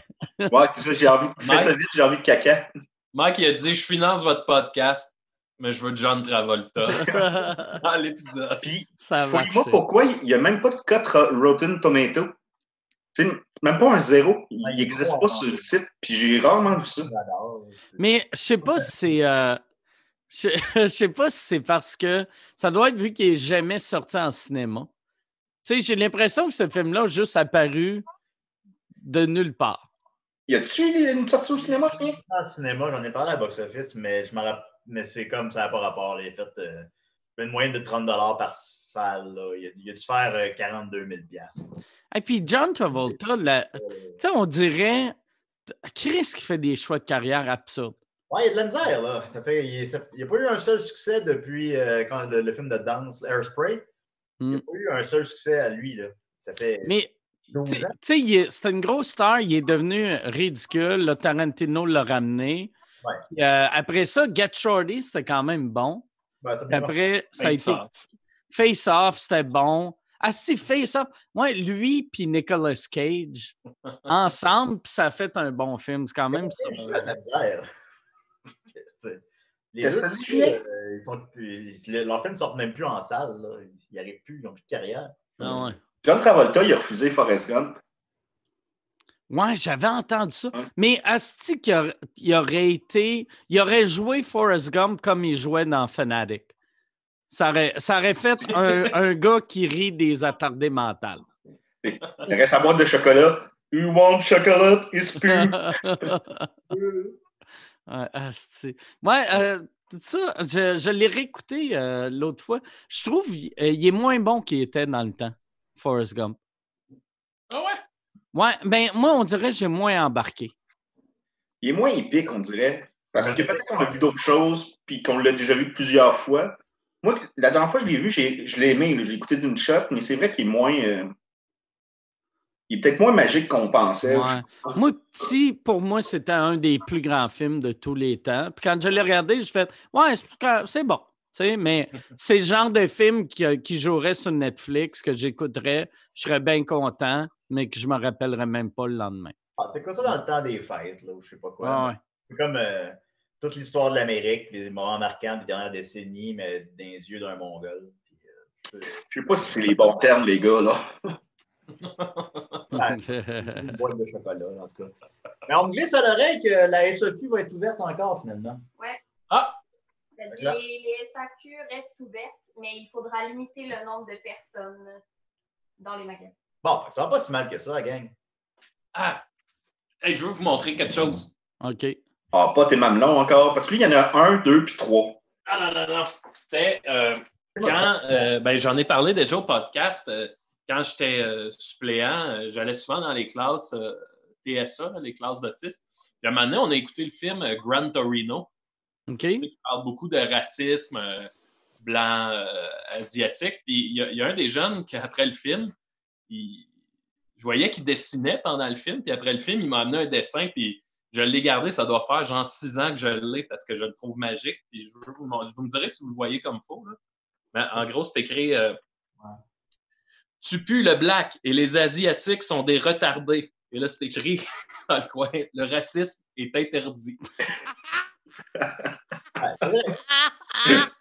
Ouais, c'est ça, j'ai envie. Fais ça vite, j'ai envie de caca. Mike, il a dit Je finance votre podcast, mais je veux John Travolta dans l'épisode. Puis, Ça va. moi pourquoi il n'y a même pas de cote Ro- Rotten Tomato. C'est même pas un zéro. Il n'existe pas en- sur le site. Puis j'ai rarement vu ça. Mais je sais pas si c'est. euh, je, sais pas si c'est parce que ça doit être vu qu'il n'est jamais sorti en cinéma. Tu sais, j'ai l'impression que ce film-là a juste apparu de nulle part. Y a-tu une sortie au cinéma, je le cinéma, j'en ai parlé à Box Office, mais je me rapp- mais c'est comme ça n'a pas rapport. Il a fait euh, une moyenne de 30 par salle. Là. Il, a, il a dû faire euh, 42 000 Et puis John Travolta, la- sais, on dirait. Chris qui fait des choix de carrière absurdes. Ouais, il y a de la misère, là. Ça fait, il n'y a pas eu un seul succès depuis euh, quand le, le film de danse, Airspray. Il n'y a Mm. pas eu un seul succès à lui, là. Ça fait Mais 12 Tu sais- ans. tu sais, il est- c'était une grosse star, il est devenu ridicule. Là, Tarantino l'a ramené. Ouais. Euh, après ça, Get Shorty, c'était quand même bon. Ben, après, ça a Face été Off. Face Off, c'était bon. Ah, si, Face Off. Ouais, lui puis Nicolas Cage, ensemble, puis ça a fait un bon film. C'est quand même ça. Les deux, euh, ils sont plus, ils- leurs films ne sortent même plus en salle. Là. Ils n'y arrivent plus, ils n'ont plus de carrière. Ah ouais. John Travolta, il a refusé Forrest Gump. Ouais, j'avais entendu ça. Mais Asti, il aurait, il aurait été. Il aurait joué Forrest Gump comme il jouait dans Fanatic. Ça aurait, ça aurait fait un, un gars qui rit des attardés mentales. Il reste sa boîte de chocolat. You want chocolate? It's pure. Ouais, asti. Ouais, euh, tout ça, je, je l'ai réécouté euh, l'autre fois. Je trouve qu'il est moins bon qu'il était dans le temps, Forrest Gump. Ah ouais? Ouais, ben moi, on dirait que j'ai moins embarqué. Il est moins épique, on dirait. Parce que peut-être qu'on a vu d'autres choses, puis qu'on l'a déjà vu plusieurs fois. Moi, la dernière fois que je l'ai vu, j'ai- je l'ai aimé. J'ai écouté d'une shot, mais c'est vrai qu'il est moins. euh, Il est peut-être moins magique qu'on pensait. Ouais. Moi, petit, pour moi, c'était un des plus grands films de tous les temps. Puis quand je l'ai regardé, je fais Ouais, c'est bon. Tu sais, mais c'est le genre de film qui, euh, qui jouerait sur Netflix, que j'écouterais, je serais bien content, mais que je me rappellerais même pas le lendemain. Ah, T'es comme ça dans le temps des fêtes, là, ou je sais pas quoi. Ah ouais. C'est comme euh, toute l'histoire de l'Amérique, puis les moments marquants des dernières décennies, mais dans les yeux d'un Mongol. Puis, euh, Je sais pas si c'est les bons termes, les gars, là. une boîte de chocolat, en tout cas. Mais on me glisse à l'oreille que la SAQ va être ouverte encore, finalement. Ah! Les, les SAQ restent ouvertes, mais il faudra limiter le nombre de personnes dans les magasins. Bon, ça va pas si mal que ça, la gang. Ah! Hey, je veux vous montrer quelque chose. OK. Ah, pas tes mamelons encore. Parce que lui, il y en a un, deux, puis trois. Ah non, non, non. C'était euh, quand euh, ben, j'en ai parlé déjà au podcast. euh, quand j'étais euh, suppléant, euh, j'allais souvent dans les classes euh, TSA, les classes d'autistes. Puis à un moment donné, on a écouté le film euh, Gran Torino, OK. tu sais, qui parle beaucoup de racisme euh, blanc euh, asiatique. Puis il y, a- il y a un des jeunes qui, après le film, il- je voyais qu'il dessinait pendant le film. Puis après le film, il m'a amené un dessin. Puis je l'ai gardé. Ça doit faire genre six ans que je l'ai parce que je le trouve magique. Puis je vous, vous me direz si vous le voyez comme faux. Là. Mais en gros, c'est écrit euh, Tu pues le black et les Asiatiques sont des retardés. Et là, c'est écrit dans le coin Le racisme est interdit.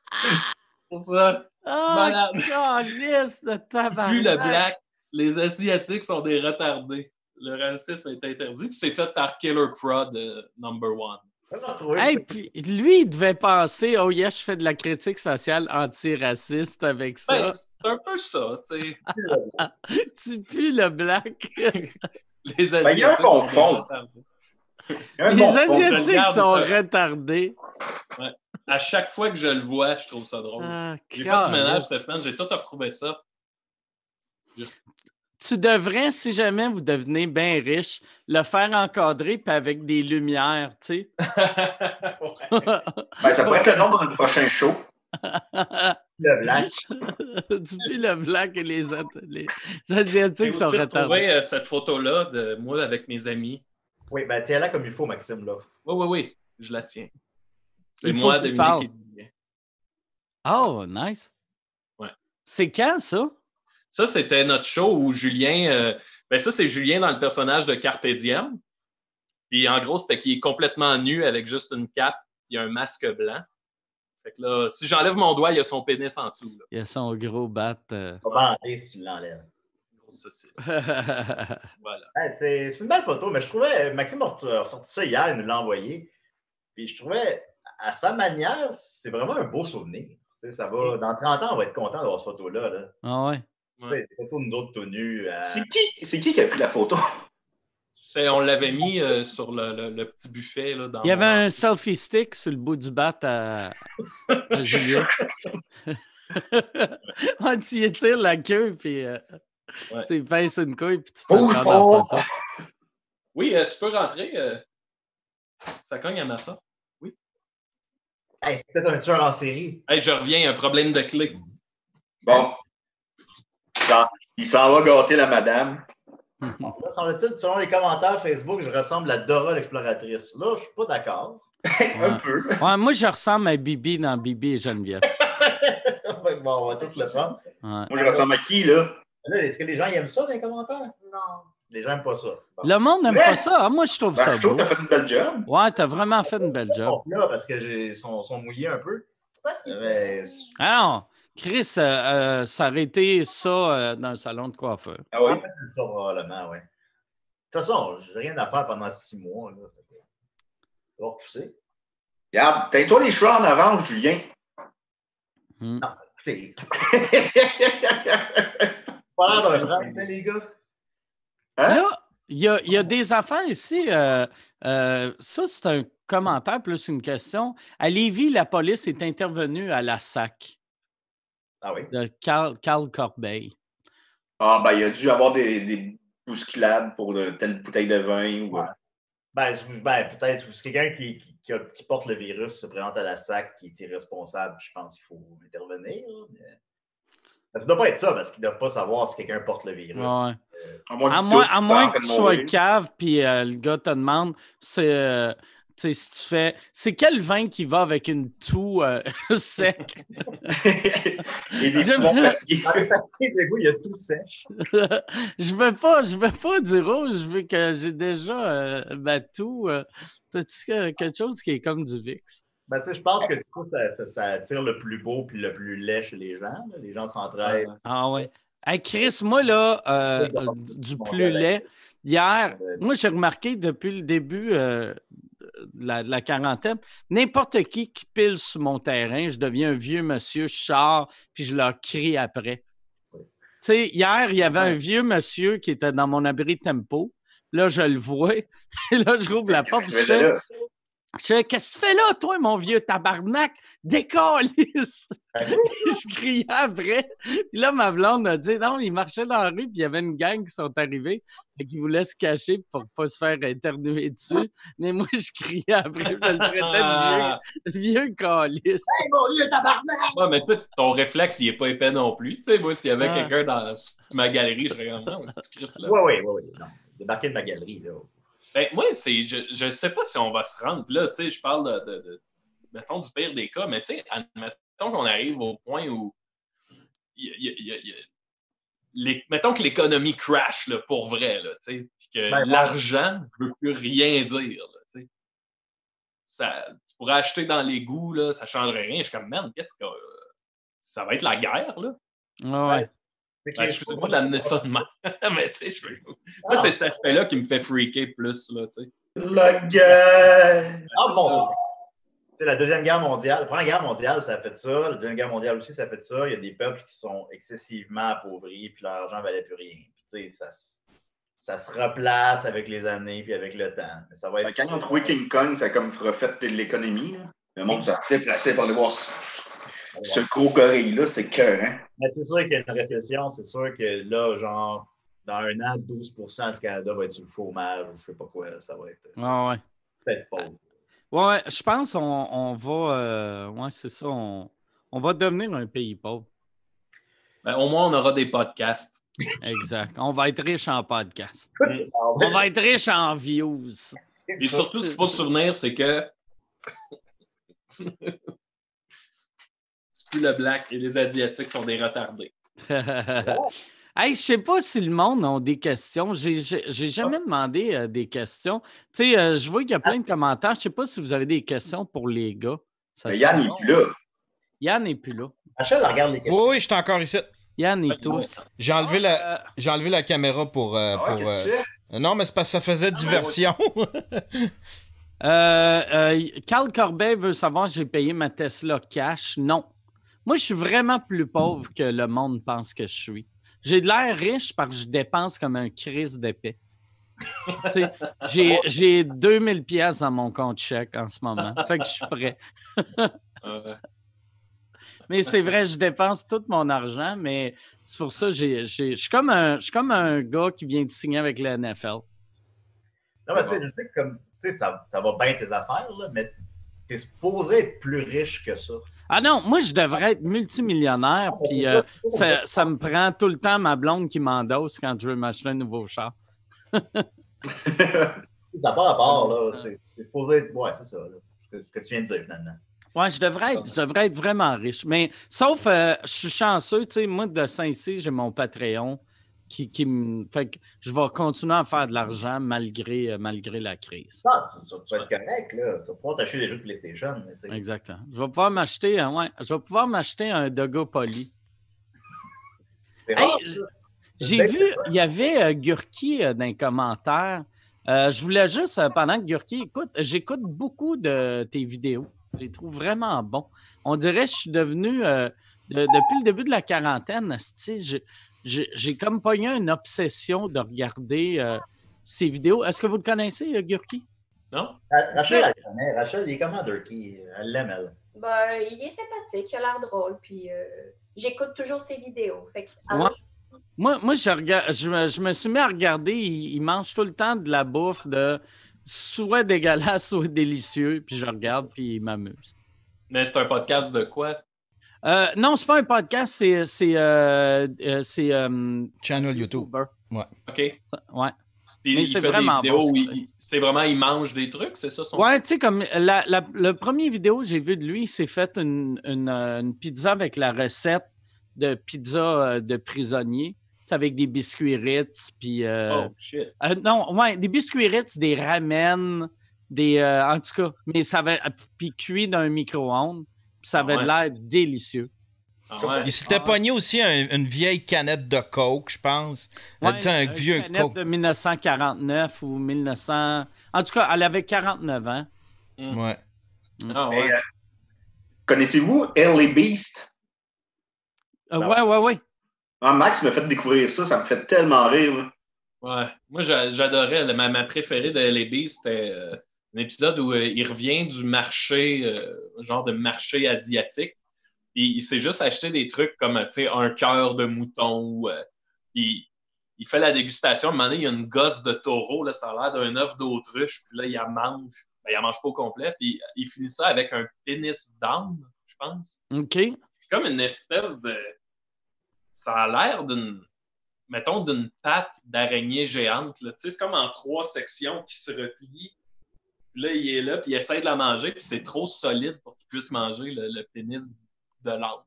Pour ça. Oh, Malade. de tabarnak. Vu le black, les Asiatiques sont des retardés. Le racisme est interdit, puis c'est fait par Killer Prod euh, number one. Retrouver Hey, puis lui, il devait penser, oh yes, je fais de la critique sociale antiraciste avec ça. Ben, c'est un peu ça, tu sais. tu pues le black. Les Ben, il y a un Asiatiques bon fond. Les bon. Asiatiques sont retardés. À chaque fois que je le vois, je trouve ça drôle. Ah, J'ai fait du ménage calice. cette semaine, j'ai tout retrouvé ça. Tu devrais, si jamais vous devenez bien riche, le faire encadrer puis avec des lumières, tu sais. Ben, ça pourrait être le nom d'un prochain show. Le black. tu puis le black et les, les Asiatiques sont retardés. euh, cette photo-là de moi avec mes amis. Oui, ben tiens-la comme il faut, Maxime, là. Oui, oui, oui, je la tiens. C'est Il faut moi, que tu Dominique et Julien. Oh, nice. Ouais. C'est quand ça? Ça, c'était notre show où Julien. euh, ben ça, c'est Julien dans le personnage de Carpe Diem. Puis en gros, c'était qu'il est complètement nu avec juste une cape et un masque blanc. Fait que là, si j'enlève mon doigt, il y a son pénis en dessous. Là. Il a son gros bat. euh. Bander si tu l'enlèves. Grosse saucisse. Voilà. C'est une belle photo, mais je trouvais, Maxime a ressorti ça hier, il nous l'a envoyé. Puis je trouvais, à sa manière, c'est vraiment un beau souvenir. Tu sais, ça va, dans 30 ans, on va être content d'avoir cette photo-là. Là. ah ouais. Tu sais, Des photos de nous autres tout nus. euh, C'est qui, c'est qui qui a pris la photo? Fait, on l'avait mis euh, sur le, le- le petit buffet. Là, dans Il y avait un selfie stick sur le bout du bat à, à Julien. Ouais, tu y étires la queue, puis euh, Ouais. tu pinces une couille, puis tu te Bouge pas! photo. Oui, euh, tu peux rentrer. euh, Ça cogne à ma porte. hey, c'est peut-être un tueur en série. Hey, je reviens, un problème de clé. Bon. Il s'en va gâter la madame. Là, semble-t-il, selon les commentaires Facebook, je ressemble à Dora l'exploratrice. Là, je suis pas d'accord. Un peu. Ouais, moi, je ressemble à Bibi dans Bibi et Geneviève. Bon, on va tout le prendre. Ouais. Moi, je ressemble à qui, là? Là, est-ce que les gens aiment ça dans les commentaires? Non. Les gens n'aiment pas ça. Bon. Le monde n'aime pas ça. Ah, moi, je trouve Ben, ça je trouve beau. que t'as fait une belle job. Ouais, t'as vraiment fait une belle job. là parce que sont, sont mouillés un peu. C'est pas si Mais Ah non, Chris, euh, euh, ça aurait été ça euh, dans un salon de coiffeur. Ah oui? Ça, probablement, oui. De toute façon, j'ai rien à faire pendant six mois. Là. Ça va repousser. Regarde, teins-toi les cheveux en avant, Julien. Hmm. Écoutez, pas l'air d'un prince, hein, les gars? Hein? Là, il y a, il y a des affaires ici. euh, euh, ça, c'est un commentaire plus une question. À Lévis, la police est intervenue à la SAC Ah oui. de Carl, Carl Corbeil. Ah, ben, il a dû avoir des, des bousculades pour de, telle bouteille de vin. Ou... Ouais. Ben, ben, peut-être, c'est quelqu'un qui, qui- qui a- qui porte le virus se présente à la SAC, qui est irresponsable, je pense qu'il faut intervenir. mais- Ça ne doit pas être ça, parce qu'ils ne doivent pas savoir si quelqu'un porte le virus. Ouais. Euh, À moins, À à que tu sois cave, puis euh, le gars te demande, c'est, euh, sais, si tu fais, c'est quel vin qui va avec une toux euh, sec? Et des il y a tout sèche. je veux pas, je veux pas du rouge, je veux que j'ai déjà euh, ma toux. euh, T'as-tu que- quelque chose qui est comme du VIX? Ben, tu sais, je pense que du coup, ça, ça, ça attire le plus beau puis le plus laid chez les gens. là. Les gens s'entraident. Ah ouais. Hey, Chris, moi, là, euh, du plus laid, hier, moi, j'ai remarqué depuis le début euh, la, de la quarantaine, n'importe qui qui pile sur mon terrain, je deviens un vieux monsieur, je sors, puis je leur crie après. Tu sais, hier, il y avait un vieux monsieur qui était dans mon abri tempo. Là, je le vois. Et là, je rouvre la porte. Je fais, Qu'est-ce que tu fais là, toi, mon vieux tabarnak? Décalisse! Je criais après. Puis là, ma blonde a dit non, il marchait dans la rue, puis il y avait une gang qui sont arrivés, et qui voulaient se cacher pour pas se faire éternuer dessus. Mais moi, je criais après, je le traitais de vieux, vieux calice. Hey, mon Dieu, tabarnak! ouais, mais toi, ton réflexe, il est pas épais non plus. Tu sais, moi, s'il y avait Ah. quelqu'un dans ma galerie, je serais comme non, c'est Chris là? Oui, oui, oui. oui. Non. Débarquer de ma galerie, là. Ben, moi, c'est, je, je sais pas si on va se rendre. Là, tu sais, je parle de, de- de- mettons, du pire des cas, mais tu sais, admettons qu'on arrive au point où, il y a- y a- y a- les- mettons que l'économie crash, là, pour vrai, là, tu sais, que Ben, l'argent ne veut plus rien dire, là, tu sais. Ça, tu pourrais acheter dans les goûts, là, ça changerait rien. Je suis comme, man, qu'est-ce que... ça va être la guerre, là. Ouais. Ben, Excusez-moi d'amener ça de même. Mais tu sais, je veux- moi, c'est cet aspect-là qui me fait freaker plus, là, tu sais. La guerre! Ah bon! Tu sais, la Deuxième Guerre mondiale, la Première Guerre mondiale, ça a fait ça. La Deuxième Guerre mondiale aussi, ça a fait ça. Il y a des peuples qui sont excessivement appauvris, puis leur argent ne valait plus rien. Puis, tu sais, ça, se- ça se replace avec les années, puis avec le temps. Mais ça va Ben, être Quand ils ont trouvé King Kong, ça a comme refait l'économie. Le monde s'est déplacé pour aller voir ce, gros gorille-là, c'est cœur, hein? Mais c'est sûr qu'il y a une récession. C'est sûr que là, genre, dans un an, 12% du Canada va être sur le chômage, ou je sais pas quoi. Ça va être Ouais, ouais. peut-être pauvre. Ouais, je pense qu'on on va. euh, ouais, c'est ça. On, on va devenir un pays pauvre. Ben, au moins, on aura des podcasts. Exact. On va être riche en podcast. Alors, On va être riche en views. Et surtout, ce qu'il faut se souvenir, c'est que plus le black et les Asiatiques sont des retardés. hey, je sais pas si le monde a des questions. J'ai jamais demandé euh, des questions. Tu sais, euh, je vois qu'il y a plein de commentaires. Je sais pas si vous avez des questions pour les gars. Ça Mais serait Yann n'est bon. plus là. Yann n'est plus là. Rachel regarde les Oui, questions. oui, je suis encore ici. Yann est tous. J'ai enlevé, la, Euh, j'ai enlevé la caméra pour. euh, Ah que euh? Non, mais c'est parce que ça faisait diversion. Euh, euh, Carl Corbet veut savoir si j'ai payé ma Tesla cash. Non. Moi, je suis vraiment plus pauvre que le monde pense que je suis. J'ai de l'air riche parce que je dépense comme un crise d'épée. J'ai, j'ai 2000 pièces dans mon compte chèque en ce moment. Fait que je suis prêt. Mais c'est vrai, je dépense tout mon argent, mais c'est pour ça que j'ai, j'ai- je suis comme un, je suis comme un gars qui vient de signer avec la NFL. Non, mais tu sais, je sais que comme, ça va bien tes affaires, là, mais t'es supposé être plus riche que ça. Ah non, moi, je devrais être multimillionnaire, Ah, puis c'est euh, ça, me prend tout le temps ma blonde qui m'endosse quand je veux m'acheter un nouveau char. Ça part à part, là. T'es supposé être. Ouais, c'est ça, là. Ce que- tu viens de dire, finalement. Ouais, je devrais être, je devrais être vraiment riche. Mais sauf, euh, je suis chanceux, tu sais, moi, de Saint-Cyr, j'ai mon Patreon qui, qui me. Fait que je vais continuer à faire de l'argent malgré, euh, malgré la crise. Non, tu vas- tu vas être correct, là. Tu vas pouvoir t'acheter des jeux de PlayStation. Exactement. Je vais pouvoir m'acheter un, ouais, je vais pouvoir m'acheter un Dogo Poly. C'est Hey, je-. J'ai vu, il y avait euh, Gurki euh, dans les commentaires. Je voulais juste, pendant que Gurki écoute, j'écoute beaucoup de tes vidéos. Je les trouve vraiment bons. On dirait que je suis devenu, de- depuis le début de la quarantaine, asti, j'ai- comme pas eu une obsession de regarder euh, ces vidéos. Est-ce que vous le connaissez, euh, Gurki? non? Ra- Rachel, elle le connaît. Rachel, il est comment, Durkee? Elle l'aime, elle. Ben, il est sympathique, il a l'air drôle, puis euh, j'écoute toujours ses vidéos. Fait que, ah Ouais. Moi, moi je, regarde, je, me- je me suis mis à regarder. Il, il mange tout le temps de la bouffe de soit dégueulasse, soit délicieux. Puis je regarde, puis il m'amuse. Mais c'est un podcast de quoi? Euh, non, c'est pas un podcast, c'est. C'est. euh, euh, c'est, euh, Channel YouTube. YouTuber. OK. Ouais. Puis Mais il c'est fait vraiment des vidéos bon, où ça. il- c'est vraiment, il mange des trucs, c'est ça son Ouais, tu sais, comme la, la- le premier vidéo que j'ai vu de lui, il s'est fait une, une, une pizza avec la recette de pizza de prisonnier. Avec des biscuits Ritz, puis. euh, Oh, shit. Euh, non, ouais, des biscuits Ritz, des ramen, des. euh, en tout cas, mais ça avait. Puis cuit dans un micro-ondes, ça Ah avait ouais. l'air délicieux. Ah ouais. Il s'était pogné aussi un- une vieille canette de Coke, je pense. Ouais, tu sais, un une vieux canette Coke. de 1949 ou 1900. En tout cas, elle avait 49 ans. Ouais. Ah Mais, ouais. euh, Connaissez-vous Early Beast? Euh, Ben ouais, ouais, ouais. Ah, Max m'a fait découvrir ça, ça me fait tellement rire. Ouais. Moi, j'a- j'adorais. Ma, ma préférée de LB, c'était euh, un épisode où euh, il revient du marché, euh, genre de marché asiatique. Puis il s'est juste acheté des trucs comme, tu sais, un cœur de mouton. ou, euh, puis il fait la dégustation. À un moment donné, il y a une gosse de taureau. Là, ça a l'air d'un œuf d'autruche. Puis là, il en mange. Ben, il en mange pas au complet. Puis il finit ça avec un pénis d'âne, je pense. OK. C'est comme une espèce de. Ça a l'air d'une. Mettons, d'une patte d'araignée géante. là. Tu sais, c'est comme en trois sections qui se replient. Puis là, il est là, puis il essaie de la manger, puis c'est trop solide pour qu'il puisse manger le, le pénis de l'âne.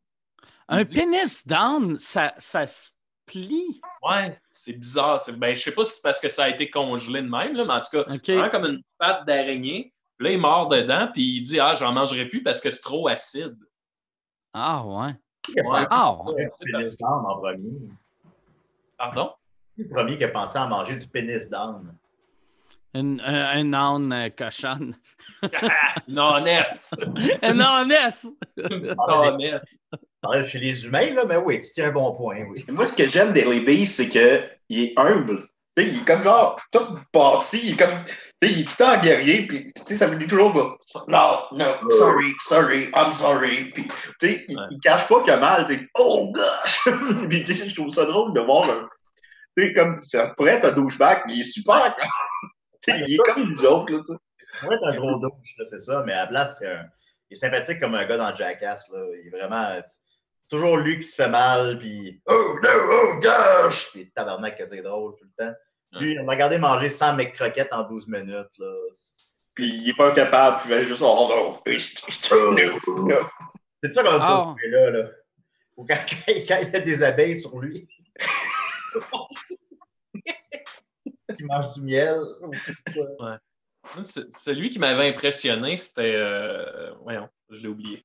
Un dit que pénis d'âne, ça, ça se plie. Ouais, c'est bizarre. Ben, je sais pas si c'est parce que ça a été congelé de même, là, mais en tout cas, OK. c'est vraiment comme une patte d'araignée. Puis là, il mord dedans, puis il dit Ah, j'en mangerai plus parce que c'est trop acide. Ah, ouais. Ouais. Ah, pénis d'âne en premier? Pardon? Le premier qui a pensé à manger du pénis d'âne? Une, un, un âne euh, cochonne. Non, Ness! Un ânesse! Non, Ness! Alors, chez les humains, là, mais oui, tu tiens un bon point, oui. Moi, ce que j'aime d'Harry Beast, c'est qu'il est humble. Il est comme genre tout bâti, il est comme. il est tout temps guerrier, puis tu sais, ça veut dire toujours bah, Non, no, sorry, sorry, I'm sorry. Puis tu sais, il, Ouais. il cache pas qu'il a mal, tu sais, oh gosh! puis tu sais, je trouve ça drôle de voir un. Tu sais, comme ça pourrait être un douchebag, il est super. Il est comme nous autres, là, tu sais. Être un gros douche, là, c'est ça, mais à la place, c'est un- il est sympathique comme un gars dans Jackass. Là. Il est vraiment. C'est toujours lui qui se fait mal, puis Oh no, oh gosh! Puis tabarnak que c'est drôle tout le temps. Lui, on m'a regardé manger 100 mecs croquettes en 12 minutes. Là. Puis il est pas capable, puis il va juste oh it's, it's no, no. C'est ça qu'on a posé là, là. Ou quand, quand il y a des abeilles sur lui. qui mange du miel. Celui qui m'avait impressionné, c'était. euh, Voyons, je l'ai oublié.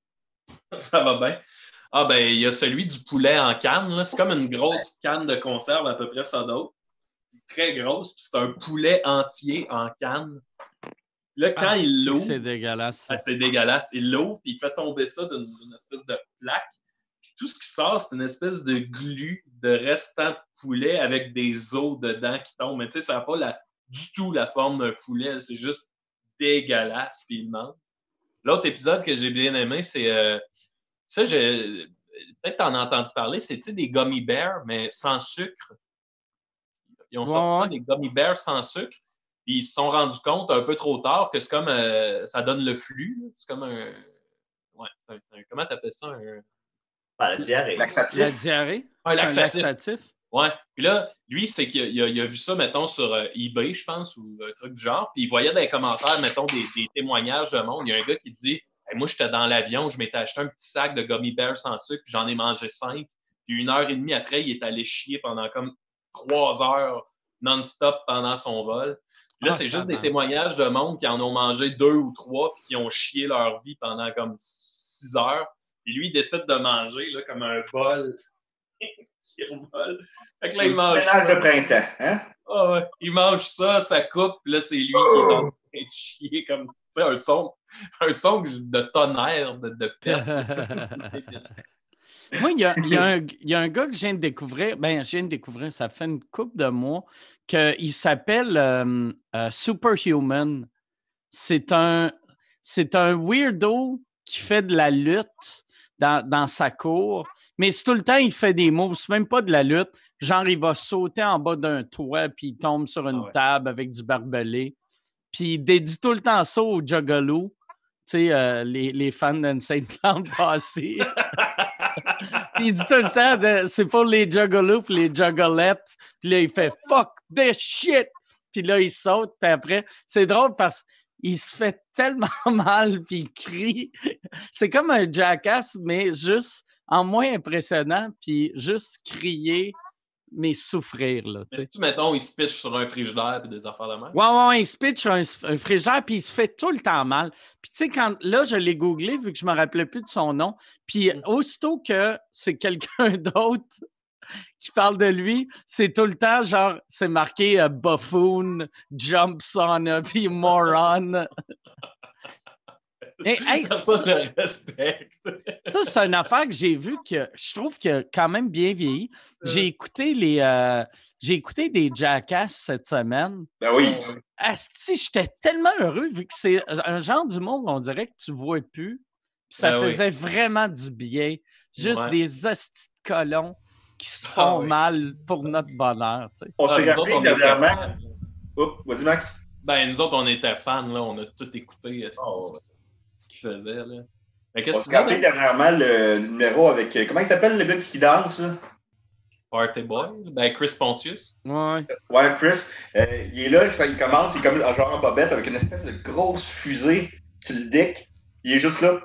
Ça va bien. Ah, ben, il y a celui du poulet en canne. là. C'est comme une grosse canne de conserve, à peu près ça d'autre. Très grosse, puis c'est un poulet entier en canne. Là, quand Ah, il l'ouvre, C'est dégueulasse. ah, c'est dégueulasse. Il l'ouvre, puis il fait tomber ça d'une espèce de plaque. Tout ce qui sort, c'est une espèce de glu de restant de poulet avec des os dedans qui tombent. Mais tu sais, ça n'a pas la, du tout la forme d'un poulet. C'est juste dégueulasse, puis il manque. L'autre épisode que j'ai bien aimé, c'est. euh, ça, j'ai. Peut-être t'en as entendu parler, c'est des gummy bears, mais sans sucre. Ils ont Ouais, sorti ça, des gummy bears sans sucre. Puis ils se sont rendus compte un peu trop tard que c'est comme. euh, ça donne le flux. C'est comme un. Ouais, c'est un- un- comment t'appelles ça? Un, la diarrhée. Laxatif. La diarrhée? un C'est un laxatif. Ouais. Puis là, lui, c'est qu'il a, vu ça, mettons, sur euh, eBay, je pense, ou un truc du genre. Puis il voyait dans les commentaires, mettons, des, des témoignages de monde. Il y a un gars qui dit Hey, Moi, j'étais dans l'avion, je m'étais acheté un petit sac de gummy bears sans sucre, puis j'en ai mangé cinq. Puis une heure et demie après, il est allé chier pendant comme trois heures non-stop pendant son vol. Puis là, Ah, c'est juste des témoignages de monde qui en ont mangé deux ou trois, puis qui ont chié leur vie pendant comme six heures. Puis lui, il décide de manger là, comme un bol qui. Fait que là, Un il mange ménage de printemps, hein? Ah ouais. Il mange ça, ça coupe, puis là, c'est lui qui est en train de chier comme tu sais, un son, un son de tonnerre, de, de perte. Moi, il y a, il y a un- il y a un gars que je viens de découvrir. Ben, je viens de découvrir, ça fait une couple de mois, qu'il s'appelle euh, euh, Superhuman. C'est un, c'est un weirdo qui fait de la lutte dans, dans sa cour, mais c'est tout le temps, il fait des moves. C'est même pas de la lutte. Genre, il va sauter en bas d'un toit, puis il tombe sur une Ah ouais. table avec du barbelé. Puis il dédie tout le temps ça au Juggalo. Tu sais, euh, les, les fans d'Insane Clown passés. Il dit tout le temps, c'est pour les juggalos puis les juggalettes. Puis là, il fait fuck this shit. Puis là, il saute. Puis après, c'est drôle parce qu'il se fait tellement mal. Puis il crie. C'est comme un jackass, mais juste en moins impressionnant. Puis juste crier, mais souffrir. Là, tu. Mais si, mettons, il se pitch sur un frigidaire et des affaires de même. Ouais, ouais, ouais, il se pitch un, un frigère, puis il se fait tout le temps mal. Puis, tu sais, quand là, je l'ai googlé, vu que je me rappelais plus de son nom. Puis, Mm. aussitôt que c'est quelqu'un d'autre qui parle de lui, c'est tout le temps genre, c'est marqué euh, buffoon, jumps on a, puis moron. Et, hey, ça, c'est une affaire que j'ai vue que je trouve que a quand même bien vieilli. J'ai écouté les. euh, j'ai écouté des Jackass cette semaine. Ben oui. Asti, j'étais tellement heureux vu que c'est un genre d'humour on dirait que tu vois plus. Ça Ben oui. faisait vraiment du bien. Juste Ouais. des astis de colons qui se Ah font oui. mal pour notre bonheur. tu sais. On Ah, s'est autres, rappelé on dernièrement. Oups, vas-y, Max. Ben, nous autres, on était fans, là. On a tout écouté euh, ce, Oh, ouais. ce qu'il faisait, là. Mais On qu'est-ce que s'est rappelé dernièrement le numéro avec. euh, Comment il s'appelle le gars qui danse? là? Party Boy? Ben, Chris Pontius. Ouais. Ouais, Chris. euh, il est là, il commence, il est comme un genre en bobette avec une espèce de grosse fusée sur le deck. Il est juste là.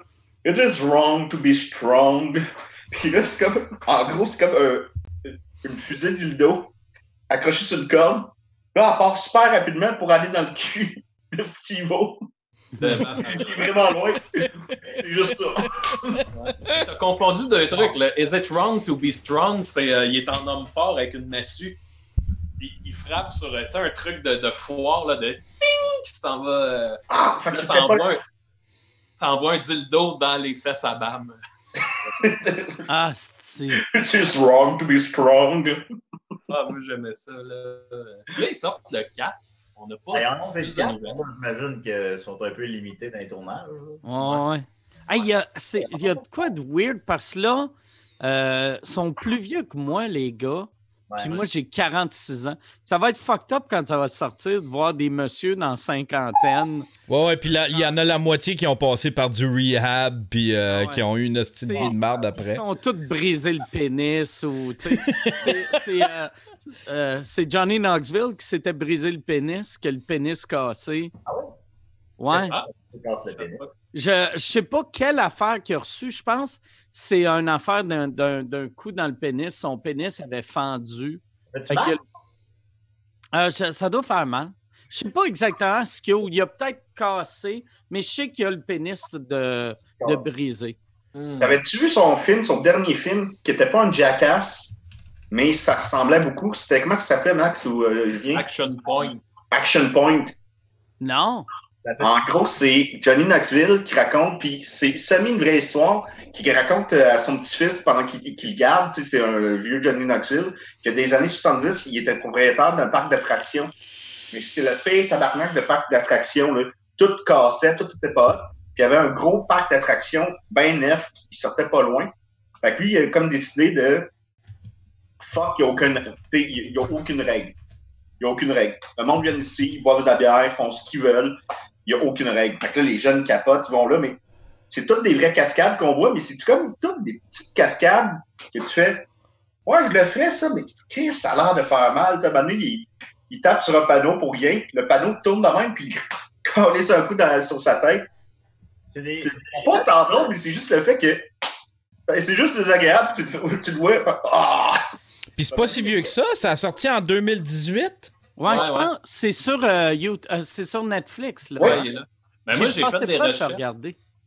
It is wrong to be strong. Puis là, c'est comme. En gros, c'est comme un- une fusée de dildo accrochée sur une corde. Là, elle part super rapidement pour aller dans le cul de Batman. Il est vraiment loin. C'est juste ça. T'as confondu deux trucs. Là. Is it wrong to be strong? C'est euh, il est en homme fort avec une massue. Puis il frappe sur euh, tu sais, un truc de, de foire là, de ping qui s'en va. euh, Ah, là, ça, envoie un, ça envoie un dildo dans les fesses à Bam. Ah, c'est. It's wrong to be strong. Ah, moi j'aimais ça. Là, là ils sortent le 4. On n'a pas. D'ailleurs, non, c'est le plus de 4. nouvelles. Moi, J'imagine qu'ils sont un peu limités dans les tournages. Ouais, ouais. Hey, Il y, a, c'est- il y a de quoi de weird parce que là, euh, sont plus vieux que moi, les gars. Ouais. Puis moi, j'ai 46 ans. Ça va être fucked up quand ça va sortir de voir des messieurs dans cinquantaine. Ouais, ouais, puis là, il y en a la moitié qui ont passé par du rehab, puis euh, Ah ouais. qui ont eu une hostie de vie de marde Ils après. sont tous brisés le pénis ou. c'est- euh, euh, c'est Johnny Knoxville qui s'était brisé le pénis, que le pénis cassé. Ouais? Ah, casses le pénis. Je ne sais pas quelle affaire qu'il a reçue. Je pense c'est une affaire d'un- d'un d'un coup dans le pénis. Son pénis avait fendu. Que- Euh, ça, ça doit faire mal. Je sais pas exactement ce qu'il y a. Il a peut-être cassé, mais je sais qu'il y a le pénis de, de brisé. hmm. T'avais-tu vu son film, son dernier film, qui était pas un jackass, mais ça ressemblait beaucoup? C'était comment ça s'appelait, Max ou euh, Julien? Action Point. Action Point. Non. En gros, c'est Johnny Knoxville qui raconte, puis c'est semi une vraie histoire, qui raconte euh, à son petit-fils pendant qu'il le garde. Tu sais, c'est un vieux Johnny Knoxville, que des années 70, il était propriétaire d'un parc d'attractions. Mais c'est le pire tabarnak de parc d'attractions. là. Tout cassait, tout était pas. Puis il y avait un gros parc d'attractions, bien neuf, qui sortait pas loin. Fait que lui, il a comme décidé de fuck, il n'y a, aucune- a aucune règle. Il n'y a aucune règle. Le monde vient ici, ils boivent de la bière, ils font ce qu'ils veulent. Il n'y a aucune règle. Fait que là, les jeunes capotent, ils vont là, mais c'est toutes des vraies cascades qu'on voit, mais c'est comme toutes des petites cascades que tu fais. Ouais, je le ferais, ça, mais Chris, ça a l'air de faire mal. T'as donné, il, il tape sur un panneau pour rien, puis le panneau tourne de même, puis il colle un coup dans- sur sa tête. C'est des. Pas tant drôle, mais c'est juste le fait que. ben, C'est juste désagréable, tu, le- tu le vois. Ah! Puis c'est pas si vieux que ça, ça a sorti en 2018. Ouais, Ouais, je ouais. pense c'est sur, euh, You- euh, c'est sur Netflix. Là. Ouais, il est là. Ben, moi, j'ai fait des recherches.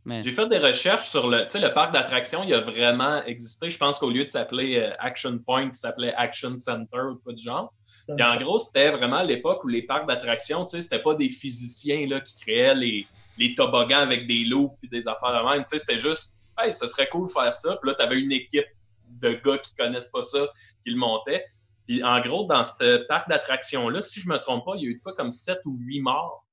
Mais... J'ai fait des recherches sur le, tu sais, le parc d'attractions. Il a vraiment existé. Je pense qu'au lieu de s'appeler euh, Action Point, il s'appelait Action Center ou quoi du genre. Puis en gros, c'était vraiment à l'époque où les parcs d'attractions, tu sais, c'était pas des physiciens là, qui créaient les, les toboggans avec des loups et des affaires de même. Tu sais, c'était juste, hey, ce serait cool de faire ça. Puis là, tu avais une équipe de gars qui connaissent pas ça qui le montaient. Puis en gros, dans ce parc d'attractions-là, si je me trompe pas, il y a eu pas comme 7 ou 8 morts.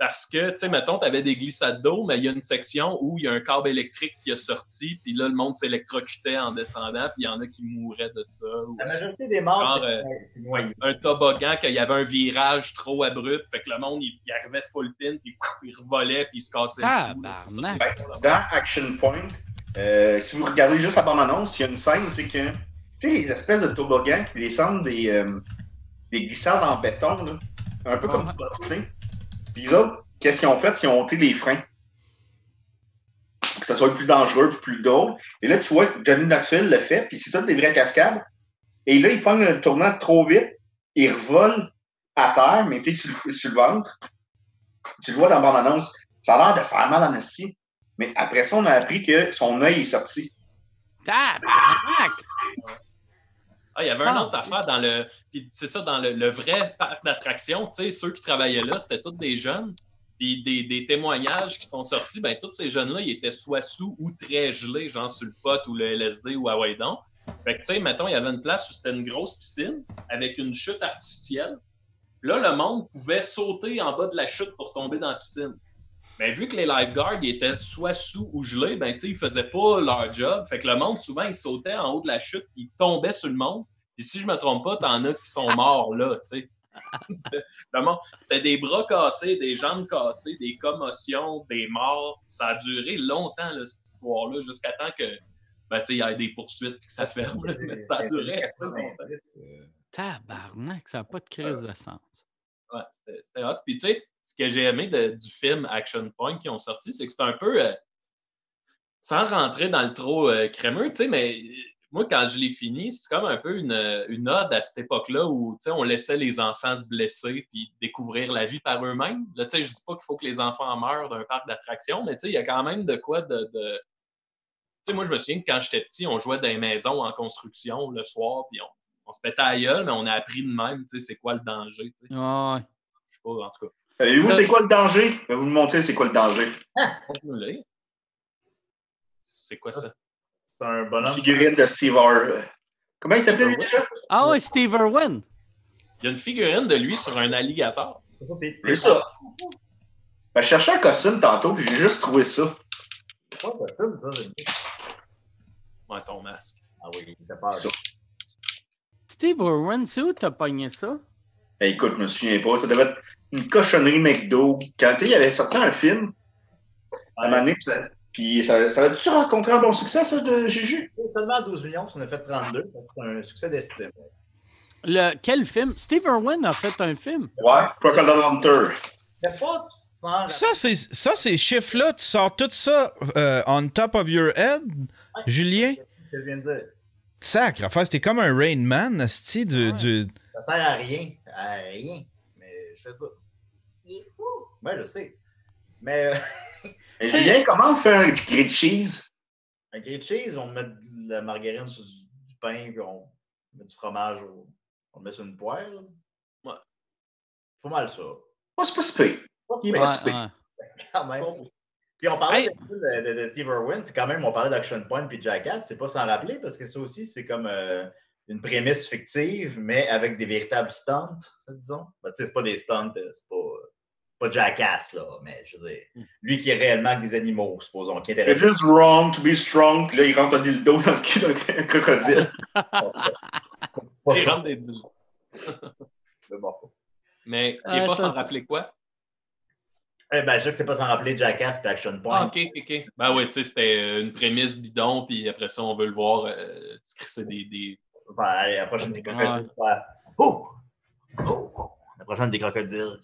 Parce que, tu sais, mettons, tu avais des glissades d'eau, mais il y a une section où il y a un câble électrique qui est sorti, puis là, le monde s'électrocutait en descendant, puis il y en a qui mouraient de ça. Ou La majorité des morts, c'est euh, c'est noyé. un toboggan, qu'il y avait un virage trop abrupt, fait que le monde, il, il arrivait full pin, puis il revolait, puis il se cassait le cou. là. Tabarnak. Dans Action Point, euh, si vous regardez juste la bande-annonce, il y a une scène, c'est que, tu sais, les espèces de toboggans qui descendent des, euh, des glissades en béton, là, un peu comme du bobsleigh. Puis les autres, qu'est-ce qu'ils ont fait? Ils ont ôté les freins. Pour que ça soit plus dangereux, puis plus drôle. Et là, tu vois que Johnny Knoxville le fait, puis c'est toutes des vraies cascades. Et là, il prend le tournant trop vite, il revole à terre, mais tu sur, le- sur le ventre. Tu le vois dans la bande-annonce. Ça a l'air de faire mal en assis. Mais après ça, on a appris que son œil est sorti. Tabarnak! Ah, il y avait une Ah. autre affaire dans le. Puis c'est ça, dans le, le vrai parc d'attractions, tu sais, ceux qui travaillaient là, c'était tous des jeunes. Puis des, des témoignages qui sont sortis, ben tous ces jeunes-là, ils étaient soit sous ou très gelés, genre sur le pot ou le LSD ou à Waydon. Fait que, tu sais, mettons, il y avait une place où c'était une grosse piscine avec une chute artificielle. Là, le monde pouvait sauter en bas de la chute pour tomber dans la piscine. Mais vu que les lifeguards ils étaient soit sous ou gelés, ben, tu sais, ils faisaient pas leur job. Fait que le monde, souvent, ils sautaient en haut de la chute, puis ils tombaient sur le monde. Puis si je me trompe pas, t'en as qui sont morts là, tu sais. C'était des bras cassés, des jambes cassées, des commotions, des morts. Ça a duré longtemps, là, cette histoire-là, jusqu'à temps que ben, tu sais, il y ait des poursuites et que ça ferme. là. Mais ça a duré assez longtemps. euh, Tabarnak, ça n'a pas de crise de sens. Ouais, c'était c'était hot. Puis tu sais, ce que j'ai aimé de- du film Action Point qui ont sorti, c'est que c'est un peu, euh, sans rentrer dans le trop euh, crémeux, tu sais, mais euh, moi, quand je l'ai fini, c'est comme un peu une, une ode à cette époque-là où tu sais, on laissait les enfants se blesser puis découvrir la vie par eux-mêmes. Là, tu sais, je dis pas qu'il faut que les enfants meurent d'un parc d'attractions, mais tu sais, il y a quand même de quoi de. de... Tu sais, moi, je me souviens que quand j'étais petit, on jouait dans les maisons en construction le soir, puis on, on se pétait à gueule, mais on a appris de même, tu sais, c'est quoi le danger. tu sais. Ouais. Je sais pas, en tout cas. Savez-vous c'est quoi le danger? Je vais vous le montrer, c'est quoi le danger. Continue-le. C'est quoi ça? C'est un Une bonhomme. figurine de Steve Harvey. Comment il s'appelait lui déjà? Ah ouais, Steve Irwin. Il y a une figurine de lui sur un alligator. C'est ça, ça. Ben, je cherchais un costume tantôt, puis j'ai juste trouvé ça. C'est pas possible, ça. c'est- Ouais, ton masque. Ah oui, il fait peur. Ça. Steve Irwin, c'est où t'as pogné ça? Ben, écoute, je me souviens pas. Ça devait être une cochonnerie McDo. Quand tu sais, il avait sorti un film, à un moment donné, puis ça, puis ça, ça avait-tu rencontré un bon succès, ça, de Juju? Seulement 12 millions, ça en a fait 32. C'est un succès d'estime. Le, quel film? Steve Irwin a fait un film. Ouais. Crocodile Hunter. Ça, c'est ça, ces chiffres-là, tu sors tout ça euh, on top of your head, Julien? ce que je viens de dire. Sacre, enfin, c'était comme un Rain Man, asti, du, Ouais. du- Ça sert à rien. À rien. Mais je fais ça. Fou. Ouais, je sais. Mais euh, Mais Julien, comment on fait un grilled cheese? un grilled cheese, on met de la margarine sur du, du pain, puis on met du fromage, au- on le met sur une poêle. Ouais. Pas mal ça. Oh, c'est pas si pire. Pas si pire, ouais. quand même. Puis on parlait Hey. de, de- de Steve Irwin, c'est quand même, on parlait d'Action Point puis de Jackass, c'est pas sans rappeler parce que ça aussi, c'est comme euh, une prémisse fictive, mais avec des véritables stunts, disons. Ben, tu sais, c'est pas des stunts, euh, c'est pas, pas Jackass, là, mais je veux dire, lui qui est réellement avec des animaux, supposons, qui It's intéresse. just wrong to be strong. Puis là, il rentre un dildo dans le cul d'un crocodile. C'est pas Il rentre des mais bon. Mais il n'est pas ça, sans c'est- rappeler quoi? Eh ben, je sais que c'est pas sans rappeler Jackass puis Action Point. Ah, ok, ok, ok. Ben oui, tu sais, c'était euh, une prémisse bidon, puis après ça, on veut le voir euh, se crisser des, des. Enfin, allez, la prochaine crocodiles. ouais. Oh! Oh! oh. La prochaine des crocodiles.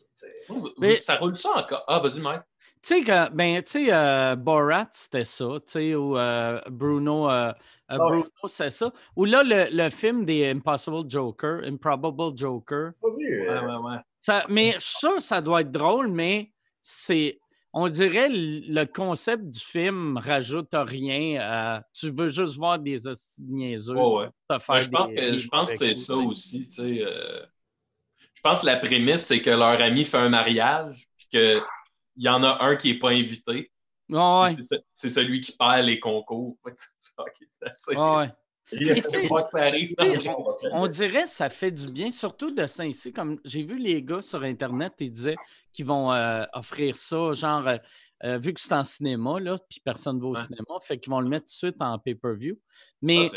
Oh, Mais- Ça roule-tu encore? Ah, vas-y, Mike. Tu sais, que- ben, tu sais, euh, Borat, c'était ça, tu sais, ou euh, Bruno, euh, euh, Ah. Bruno, c'est ça. Ou là, le, le film des Impossible Joker, Improbable Joker. Pas vu. Ouais, ouais, ouais. Ça, mais ça, ça doit être drôle, mais c'est, on dirait, le le concept du film rajoute rien. à- tu veux juste voir des niaiseux. Ouais, ouais. te faire Ben, je pense des- que, je pense que c'est ça coups, tu sais. aussi, tu sais. Je pense que la prémisse, c'est que leur ami fait un mariage, puis qu'il y en a un qui n'est pas invité. Ouais, puis C'est ce- c'est celui qui perd les concours. Assez. ouais. On dirait que ça fait du bien, surtout de ça ici. Comme j'ai vu les gars sur Internet, ils disaient qu'ils vont euh, offrir ça, genre, euh, euh, vu que c'est en cinéma, là, puis personne ne va au Ouais. cinéma, fait qu'ils vont le mettre tout de suite en pay-per-view. Ah, Mais.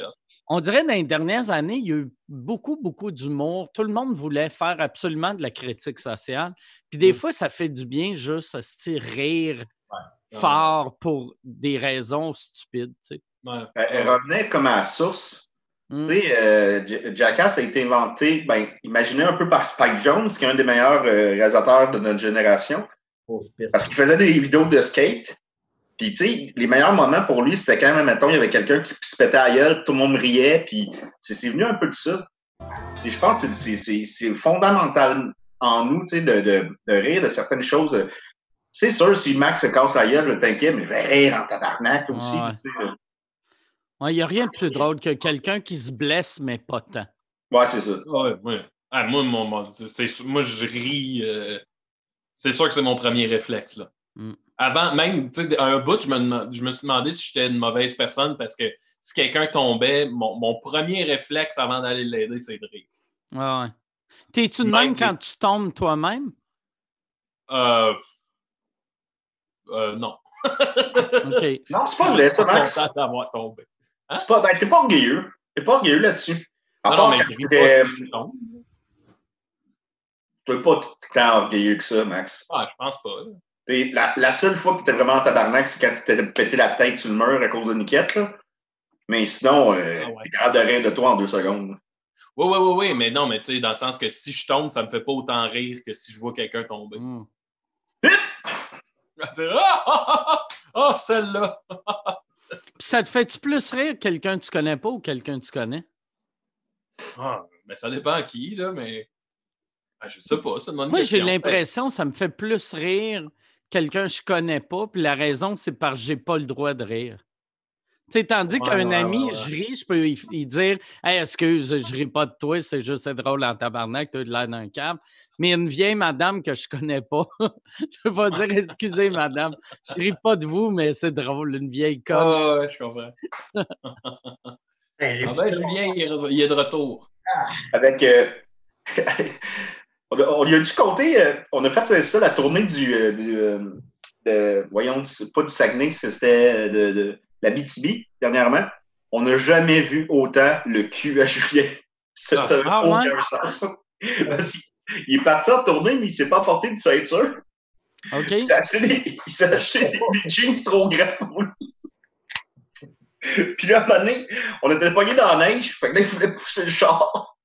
On dirait dans les dernières années, il y a eu beaucoup, beaucoup d'humour. Tout le monde voulait faire absolument de la critique sociale. Puis des Mm. fois, ça fait du bien juste se rire Ouais. fort pour des raisons stupides. Tu sais. Ouais. Elle, elle revenait comme à la source. Mm. Tu sais, euh, Jackass a été inventé, ben, imaginé un peu par Spike Jones, qui est un des meilleurs euh, réalisateurs de notre génération, Oh, parce qu'il faisait des vidéos de skate. Puis, tu sais, les meilleurs moments pour lui, c'était quand même, mettons, il y avait quelqu'un qui se pétait à gueule, tout le monde riait, puis c'est venu un peu de ça. Je pense que c'est- fondamental en nous, tu sais, de, de, de rire de certaines choses. C'est sûr, si Max se casse la gueule, t'inquiète, mais je vais rire en tabarnak aussi. Ouais. tu sais. Ouais, Il n'y a rien de plus drôle que quelqu'un qui se blesse, mais pas tant. Ouais, c'est ça. Ouais, ouais. Ah, moi, mon, moi, je ris. euh, c'est sûr que c'est mon premier réflexe. Là. Mm. Avant, même, tu sais, à un bout, je me, je me suis demandé si j'étais une mauvaise personne parce que si quelqu'un tombait, mon, mon premier réflexe avant d'aller l'aider, c'est de rire. Ouais, ouais. T'es-tu de Même quand tu tombes toi-même? Euh, euh, non. OK. Non, c'est pas vrai, ça, Max. content d'avoir tombé. C'est pas, ben, t'es pas orgueilleux. T'es pas orgueilleux là-dessus. Non, mais je ris t'es- pas si je tombe. T'es pas tant orgueilleux que ça, Max. Ah, je pense pas. T'es- La, la seule fois que t'étais vraiment en tabarnak, c'est quand t'as pété la tête sur le mur à cause de Niquette, là. Mais sinon, euh, Ah ouais. t'es capable de rire de toi en deux secondes. Oui, oui, oui, oui, mais non, mais tu sais, dans le sens que si je tombe, ça me fait pas autant rire que si je vois quelqu'un tomber. Mm. Je vais dire, Ah, ah, ah, ah, ah, celle-là! Ça te fait-tu plus rire quelqu'un que tu connais pas ou quelqu'un que tu connais? Ah, ben, ça dépend à qui, là, mais. Ah, je sais pas, ça demande Moi, j'ai l'impression que ça me fait plus rire quelqu'un que je connais pas. Puis la raison, c'est parce que j'ai pas le droit de rire. Tu sais, tandis Ouais, qu'un ouais, ami, ouais, ouais. je ris, je peux y, dire Hey, excuse, je ris pas de toi, c'est juste c'est drôle en tabarnak, tu as de l'air d'un câble. Mais une vieille madame que je connais pas, je vais dire excusez, madame, je ris pas de vous, mais c'est drôle, une vieille conne. Ah, ouais, je comprends. Hey, les Ah ben, Julien, il est, de retour. Avec. euh, on, lui a dû compter. euh, on a fait ça, la tournée du. euh, du euh, de- voyons, pas du Saguenay, c'était de, de la BTB dernièrement. On n'a jamais vu autant le cul à Julien. Ça Ah, ça n'a ah, aucun sens. Parce qu'il- il est parti en tournée, mais il s'est pas porté de ceinture. Il s'est acheté des, il s'est acheté des, des jeans trop grands pour lui. Puis là, à un moment donné, on était pognés dans la neige, fait que là, il voulait pousser le char.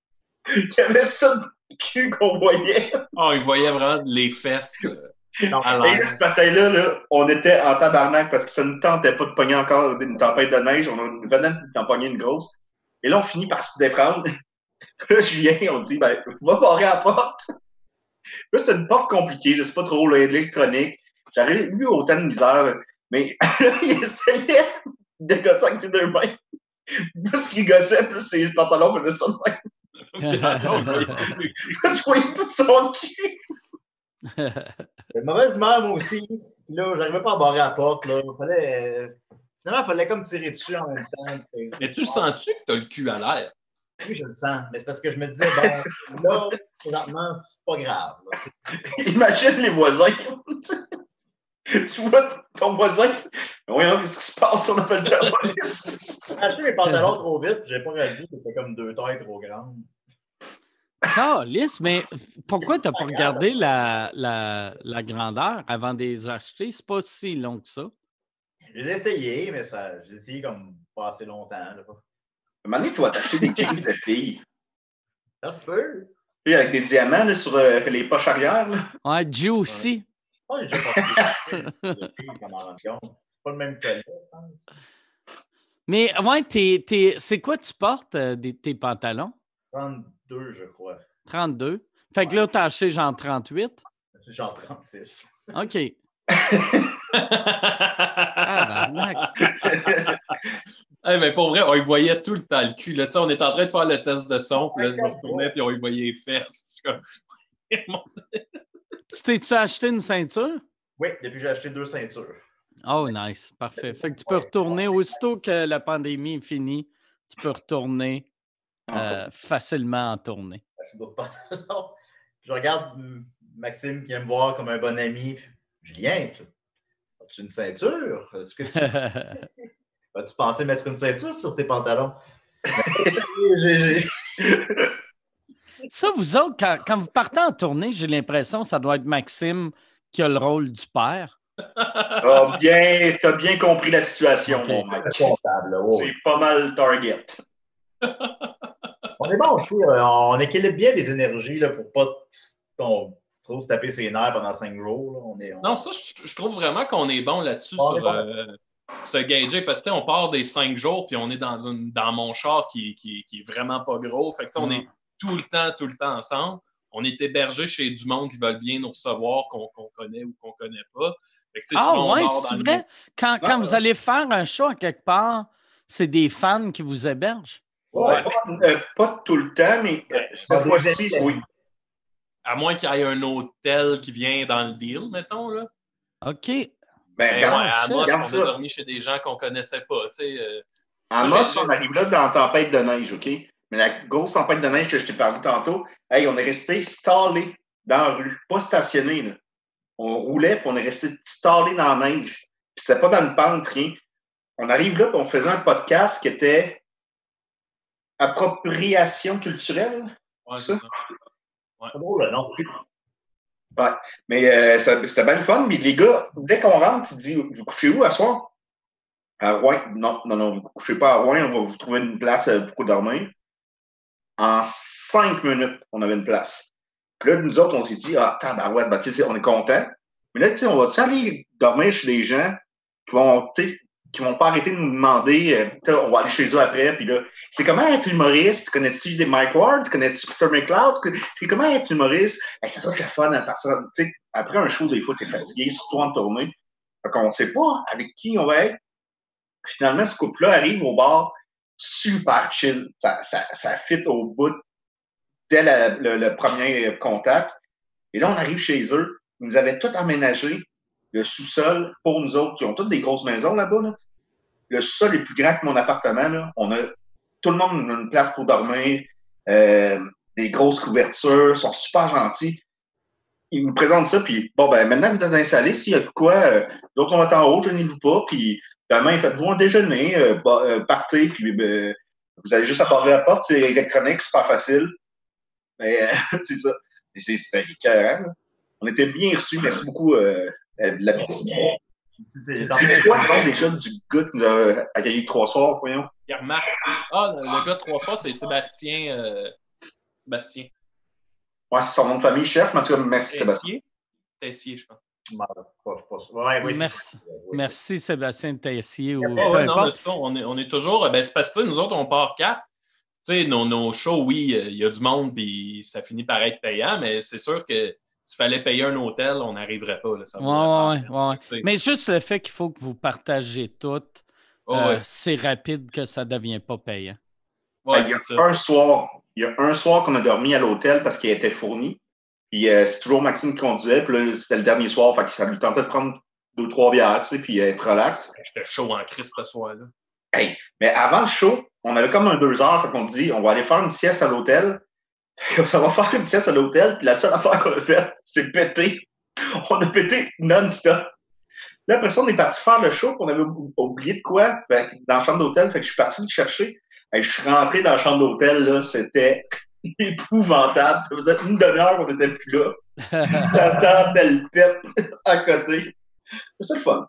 Il y avait ça de cul qu'on voyait. Ah, il voyait vraiment les fesses. euh, Non, Et là, ce matin-là, là, on était en tabarnak parce que ça ne tentait pas de pogner encore une tempête de neige. On venait d'en pogner une grosse. Et là, on finit par se déprendre. Là, Julien, on dit, ben, va barrer la porte. Là, c'est une porte compliquée, je sais pas trop, l'électronique. J'avais eu autant de misère, mais là, il essayait de gosser avec ses deux mains. Plus qu'il gossait, plus ses pantalons faisaient ça de même. Voyais tout son cul. De mauvaise humeur, moi aussi. Là, j'arrivais pas à barrer la porte. Là. Fallait, euh, Finalement, il fallait comme tirer dessus en même temps. Mais tu le sens-tu que t'as le cul à l'air? Oui, je le sens. Mais c'est parce que je me disais, bon, là, présentement, c'est pas grave. là. Imagine les voisins. tu vois ton voisin. Voyons, qu'est-ce qui se passe? On appelle déjà la police. J'ai acheté mes pantalons trop vite, j'ai pas réalisé qu'ils étaient comme deux tailles trop grandes. Calice, mais pourquoi tu n'as pas regardé la, la, la grandeur avant de les acheter? C'est pas si long que ça. Je les ai essayés, mais ça, j'ai essayé comme pas assez longtemps. Là. À un moment donné, tu vas t'acheter des jeans de filles. Ça se peut. Sais, avec des diamants là, sur euh, les poches arrière. Là. Ouais, Juicy. Oh, j'ai déjà porté des filles, ça m'en rend compte. C'est pas le même collet, je pense. Mais ouais, t'es- t'es- c'est quoi tu portes, euh, des- tes pantalons? 32, je crois. 32. Fait que là, t'as acheté genre 38. C'est genre 36. OK. Ah, Eh, mais pour vrai, on y voyait tout le temps le cul. Là. Tu sais, On était en train de faire le test de son, puis là, je me retournais, puis on y voyait les fesses. Tu t'es-tu acheté une ceinture? Oui, depuis que j'ai acheté deux ceintures. Oh, nice. Parfait. Fait que tu peux retourner, aussitôt que la pandémie est finie, tu peux retourner euh, facilement en tournée. Pantalons. Je regarde Maxime qui aime me voir comme un bon ami. puis, Julien, tu- as-tu une ceinture? Est-ce que tu... As-tu pensé mettre une ceinture sur tes pantalons? Ça, vous autres, quand, quand vous partez en tournée, j'ai l'impression que ça doit être Maxime qui a le rôle du père. Ah, bien, t'as bien compris la situation, mon mec. C'est pas mal target. On est bon aussi. euh, on équilibre bien les énergies là, pour pas on, trop se taper ses nerfs pendant cinq jours. là. On est, on- Non, ça, je, je trouve vraiment qu'on est bon là-dessus est sur bon. euh, se gager parce que tu sais, on part des cinq jours puis on est dans une dans mon char qui, qui, qui est vraiment pas gros. Fait que tu sais, on Mm. est tout le temps, tout le temps ensemble. On est hébergé chez du monde qui veulent bien nous recevoir, qu'on qu'on connaît ou qu'on connaît pas. Fait que, tu sais, Ah, ouais, c'est le vrai? Quand, quand Ah, vous ouais. allez faire un show à quelque part, c'est des fans qui vous hébergent? Ouais. Pas, euh, pas tout le temps, mais euh, cette fois-ci, oui. À moins qu'il y ait un hôtel qui vient dans le deal, mettons. Là. OK. Ben, Ben, regarde, ouais, à on ça. a dormi chez des gens qu'on connaissait pas. tu sais, euh, Moss, j'ai- on arrive là dans la tempête de neige, OK? Mais la grosse tempête de neige que je t'ai parlé tantôt, hey, on est resté stallé dans la rue, pas stationné. Là. On roulait, puis on est resté stallé dans la neige. Puis c'était pas dans le pente, rien. On arrive là, puis on faisait un podcast qui était appropriation culturelle. ouais, Ça? C'est drôle, nom. Mais euh, ça- c'était bien le fun. Mais les gars, dès qu'on rentre, ils disent Vous couchez où à soir? À Rouen. Non, non, non, vous ne couchez pas à Rouen, on va vous trouver une place euh, pour dormir. En cinq minutes, on avait une place. Puis là, nous autres, on s'est dit Ah, tabarouette, ben, tu sais, on est content. Mais là, tu sais, on va-tu aller dormir chez des gens qui vont tu sais, qui vont pas arrêter de nous demander, euh, on va aller chez eux après, puis là, c'est comment être humoriste? Connais-tu des Mike Ward? Connais-tu Peter McLeod? C'est comment être humoriste? Hey, ça doit le fun, hein, que, tu sais, après un show, des fois, t'es fatigué, surtout en tournée. Fait qu'on sait pas avec qui on va être. Finalement, ce couple-là arrive au bar super chill. Ça, ça, ça fit au bout dès le, le premier contact. Et là, on arrive chez eux. Ils nous avaient tout aménagé, le sous-sol, pour nous autres, qui ont toutes des grosses maisons là-bas. là. Le sous-sol est plus grand que mon appartement. Là. On a tout le monde a une place pour dormir, euh, des grosses couvertures, ils sont super gentils. Ils nous présentent ça, puis bon, ben maintenant vous êtes installés, s'il y a de quoi, euh, d'autres on va être en haut, gênez-vous pas, puis demain, faites-vous un déjeuner, euh, euh, partez, puis euh, vous avez juste à barrer la porte, c'est électronique, super facile. Mais euh, c'est ça. C'est- écœurant. On était bien reçus. Merci beaucoup, euh, euh, de la petite. C'est quoi le nom déjà du gars qui nous a accueilli trois soirs, voyons? Pierre-Marc. Ah, le le gars de trois fois, c'est Sébastien. euh, Sébastien. Ouais, c'est son nom de famille, chef, mais en tout cas, merci Sébastien. Tessier? Tessier, je pense. Ouais, oui, Merci. oui. Merci Sébastien Tessier ou peu Ouais, non, ça, on est, on est toujours. Ben, c'est parce que nous autres, on part quatre. Tu sais, nos, nos shows, oui, euh, il y a du monde, puis ça finit par être payant, mais c'est sûr que s'il fallait payer un hôtel, on n'arriverait pas. Là, ça Ouais, ouais, ouais. Mais juste le fait qu'il faut que vous partagez tout, Oh, euh, ouais. c'est rapide que ça ne devient pas payant. Ouais, il y a ça. un soir, il y a un soir qu'on a dormi à l'hôtel parce qu'il était fourni. Puis euh, c'est toujours Maxime qui conduisait. Puis là, c'était le dernier soir, fait que ça lui tentait de prendre deux ou trois bières, tu sais, puis être relax. J'étais chaud en crise ce soir-là. Mais avant le show, on avait comme un deux heures, fait qu'on dit, on va aller faire une sieste à l'hôtel. Ça va faire une sieste à l'hôtel, puis la seule affaire qu'on a faite, c'est péter. On a pété non-stop. Là, après ça, on est parti faire le show, puis on avait ou- oublié de quoi? Fait que dans la chambre d'hôtel. Fait que je suis parti le chercher. Et je suis rentré dans la chambre d'hôtel, là, c'était épouvantable. Ça faisait une demi-heure qu'on n'était plus là. Ça sentait le pète à côté. C'est le fun.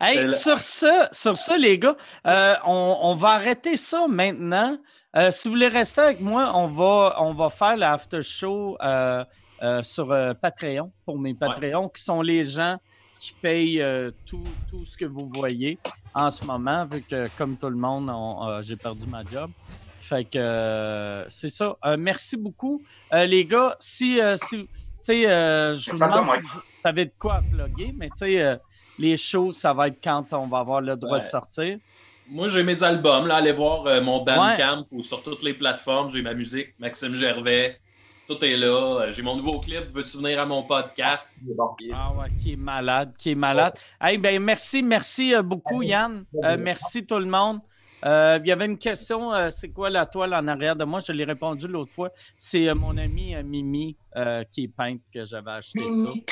Hey, sur ça, sur ça, les gars, euh, on, on va arrêter ça maintenant. Euh, si vous voulez rester avec moi, on va, on va faire l'after show euh, euh, sur euh, Patreon pour mes Patreons, qui sont les gens qui payent euh, tout, tout ce que vous voyez en ce moment, vu que comme tout le monde, on- euh, j'ai perdu ma job. Fait que euh, c'est ça. Euh, merci beaucoup. Euh, les gars, si, euh, si tu sais, euh, je vous demande si vous savez de quoi à plugger, mais tu sais, euh, les shows, ça va être quand on va avoir le droit Ouais. de sortir. Moi, j'ai mes albums. Là, allez voir euh, mon Bandcamp ou sur toutes les plateformes. J'ai ma musique, Maxime Gervais. Tout est là. Euh, J'ai mon nouveau clip. Veux-tu venir à mon podcast? Ah ouais, qui est malade, qui est malade. Hey, ben merci, merci euh, beaucoup, Yann. Euh, merci tout le monde. Euh, il y avait une question, euh, c'est quoi la toile en arrière de moi? Je l'ai répondu l'autre fois. C'est euh, mon ami euh, Mimi euh, qui est peintre que j'avais acheté ça. Mimi,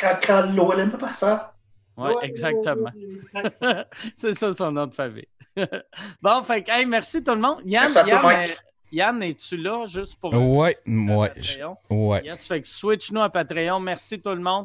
l'eau, elle aime pas ça. Oui, exactement. c'est ça son nom de famille. bon, fait que, hey, merci tout le monde. Yann, Yann, euh, Yann, es-tu là juste pour. Patreon? ouais. Yes, fait que switch-nous à Patreon. Merci tout le monde.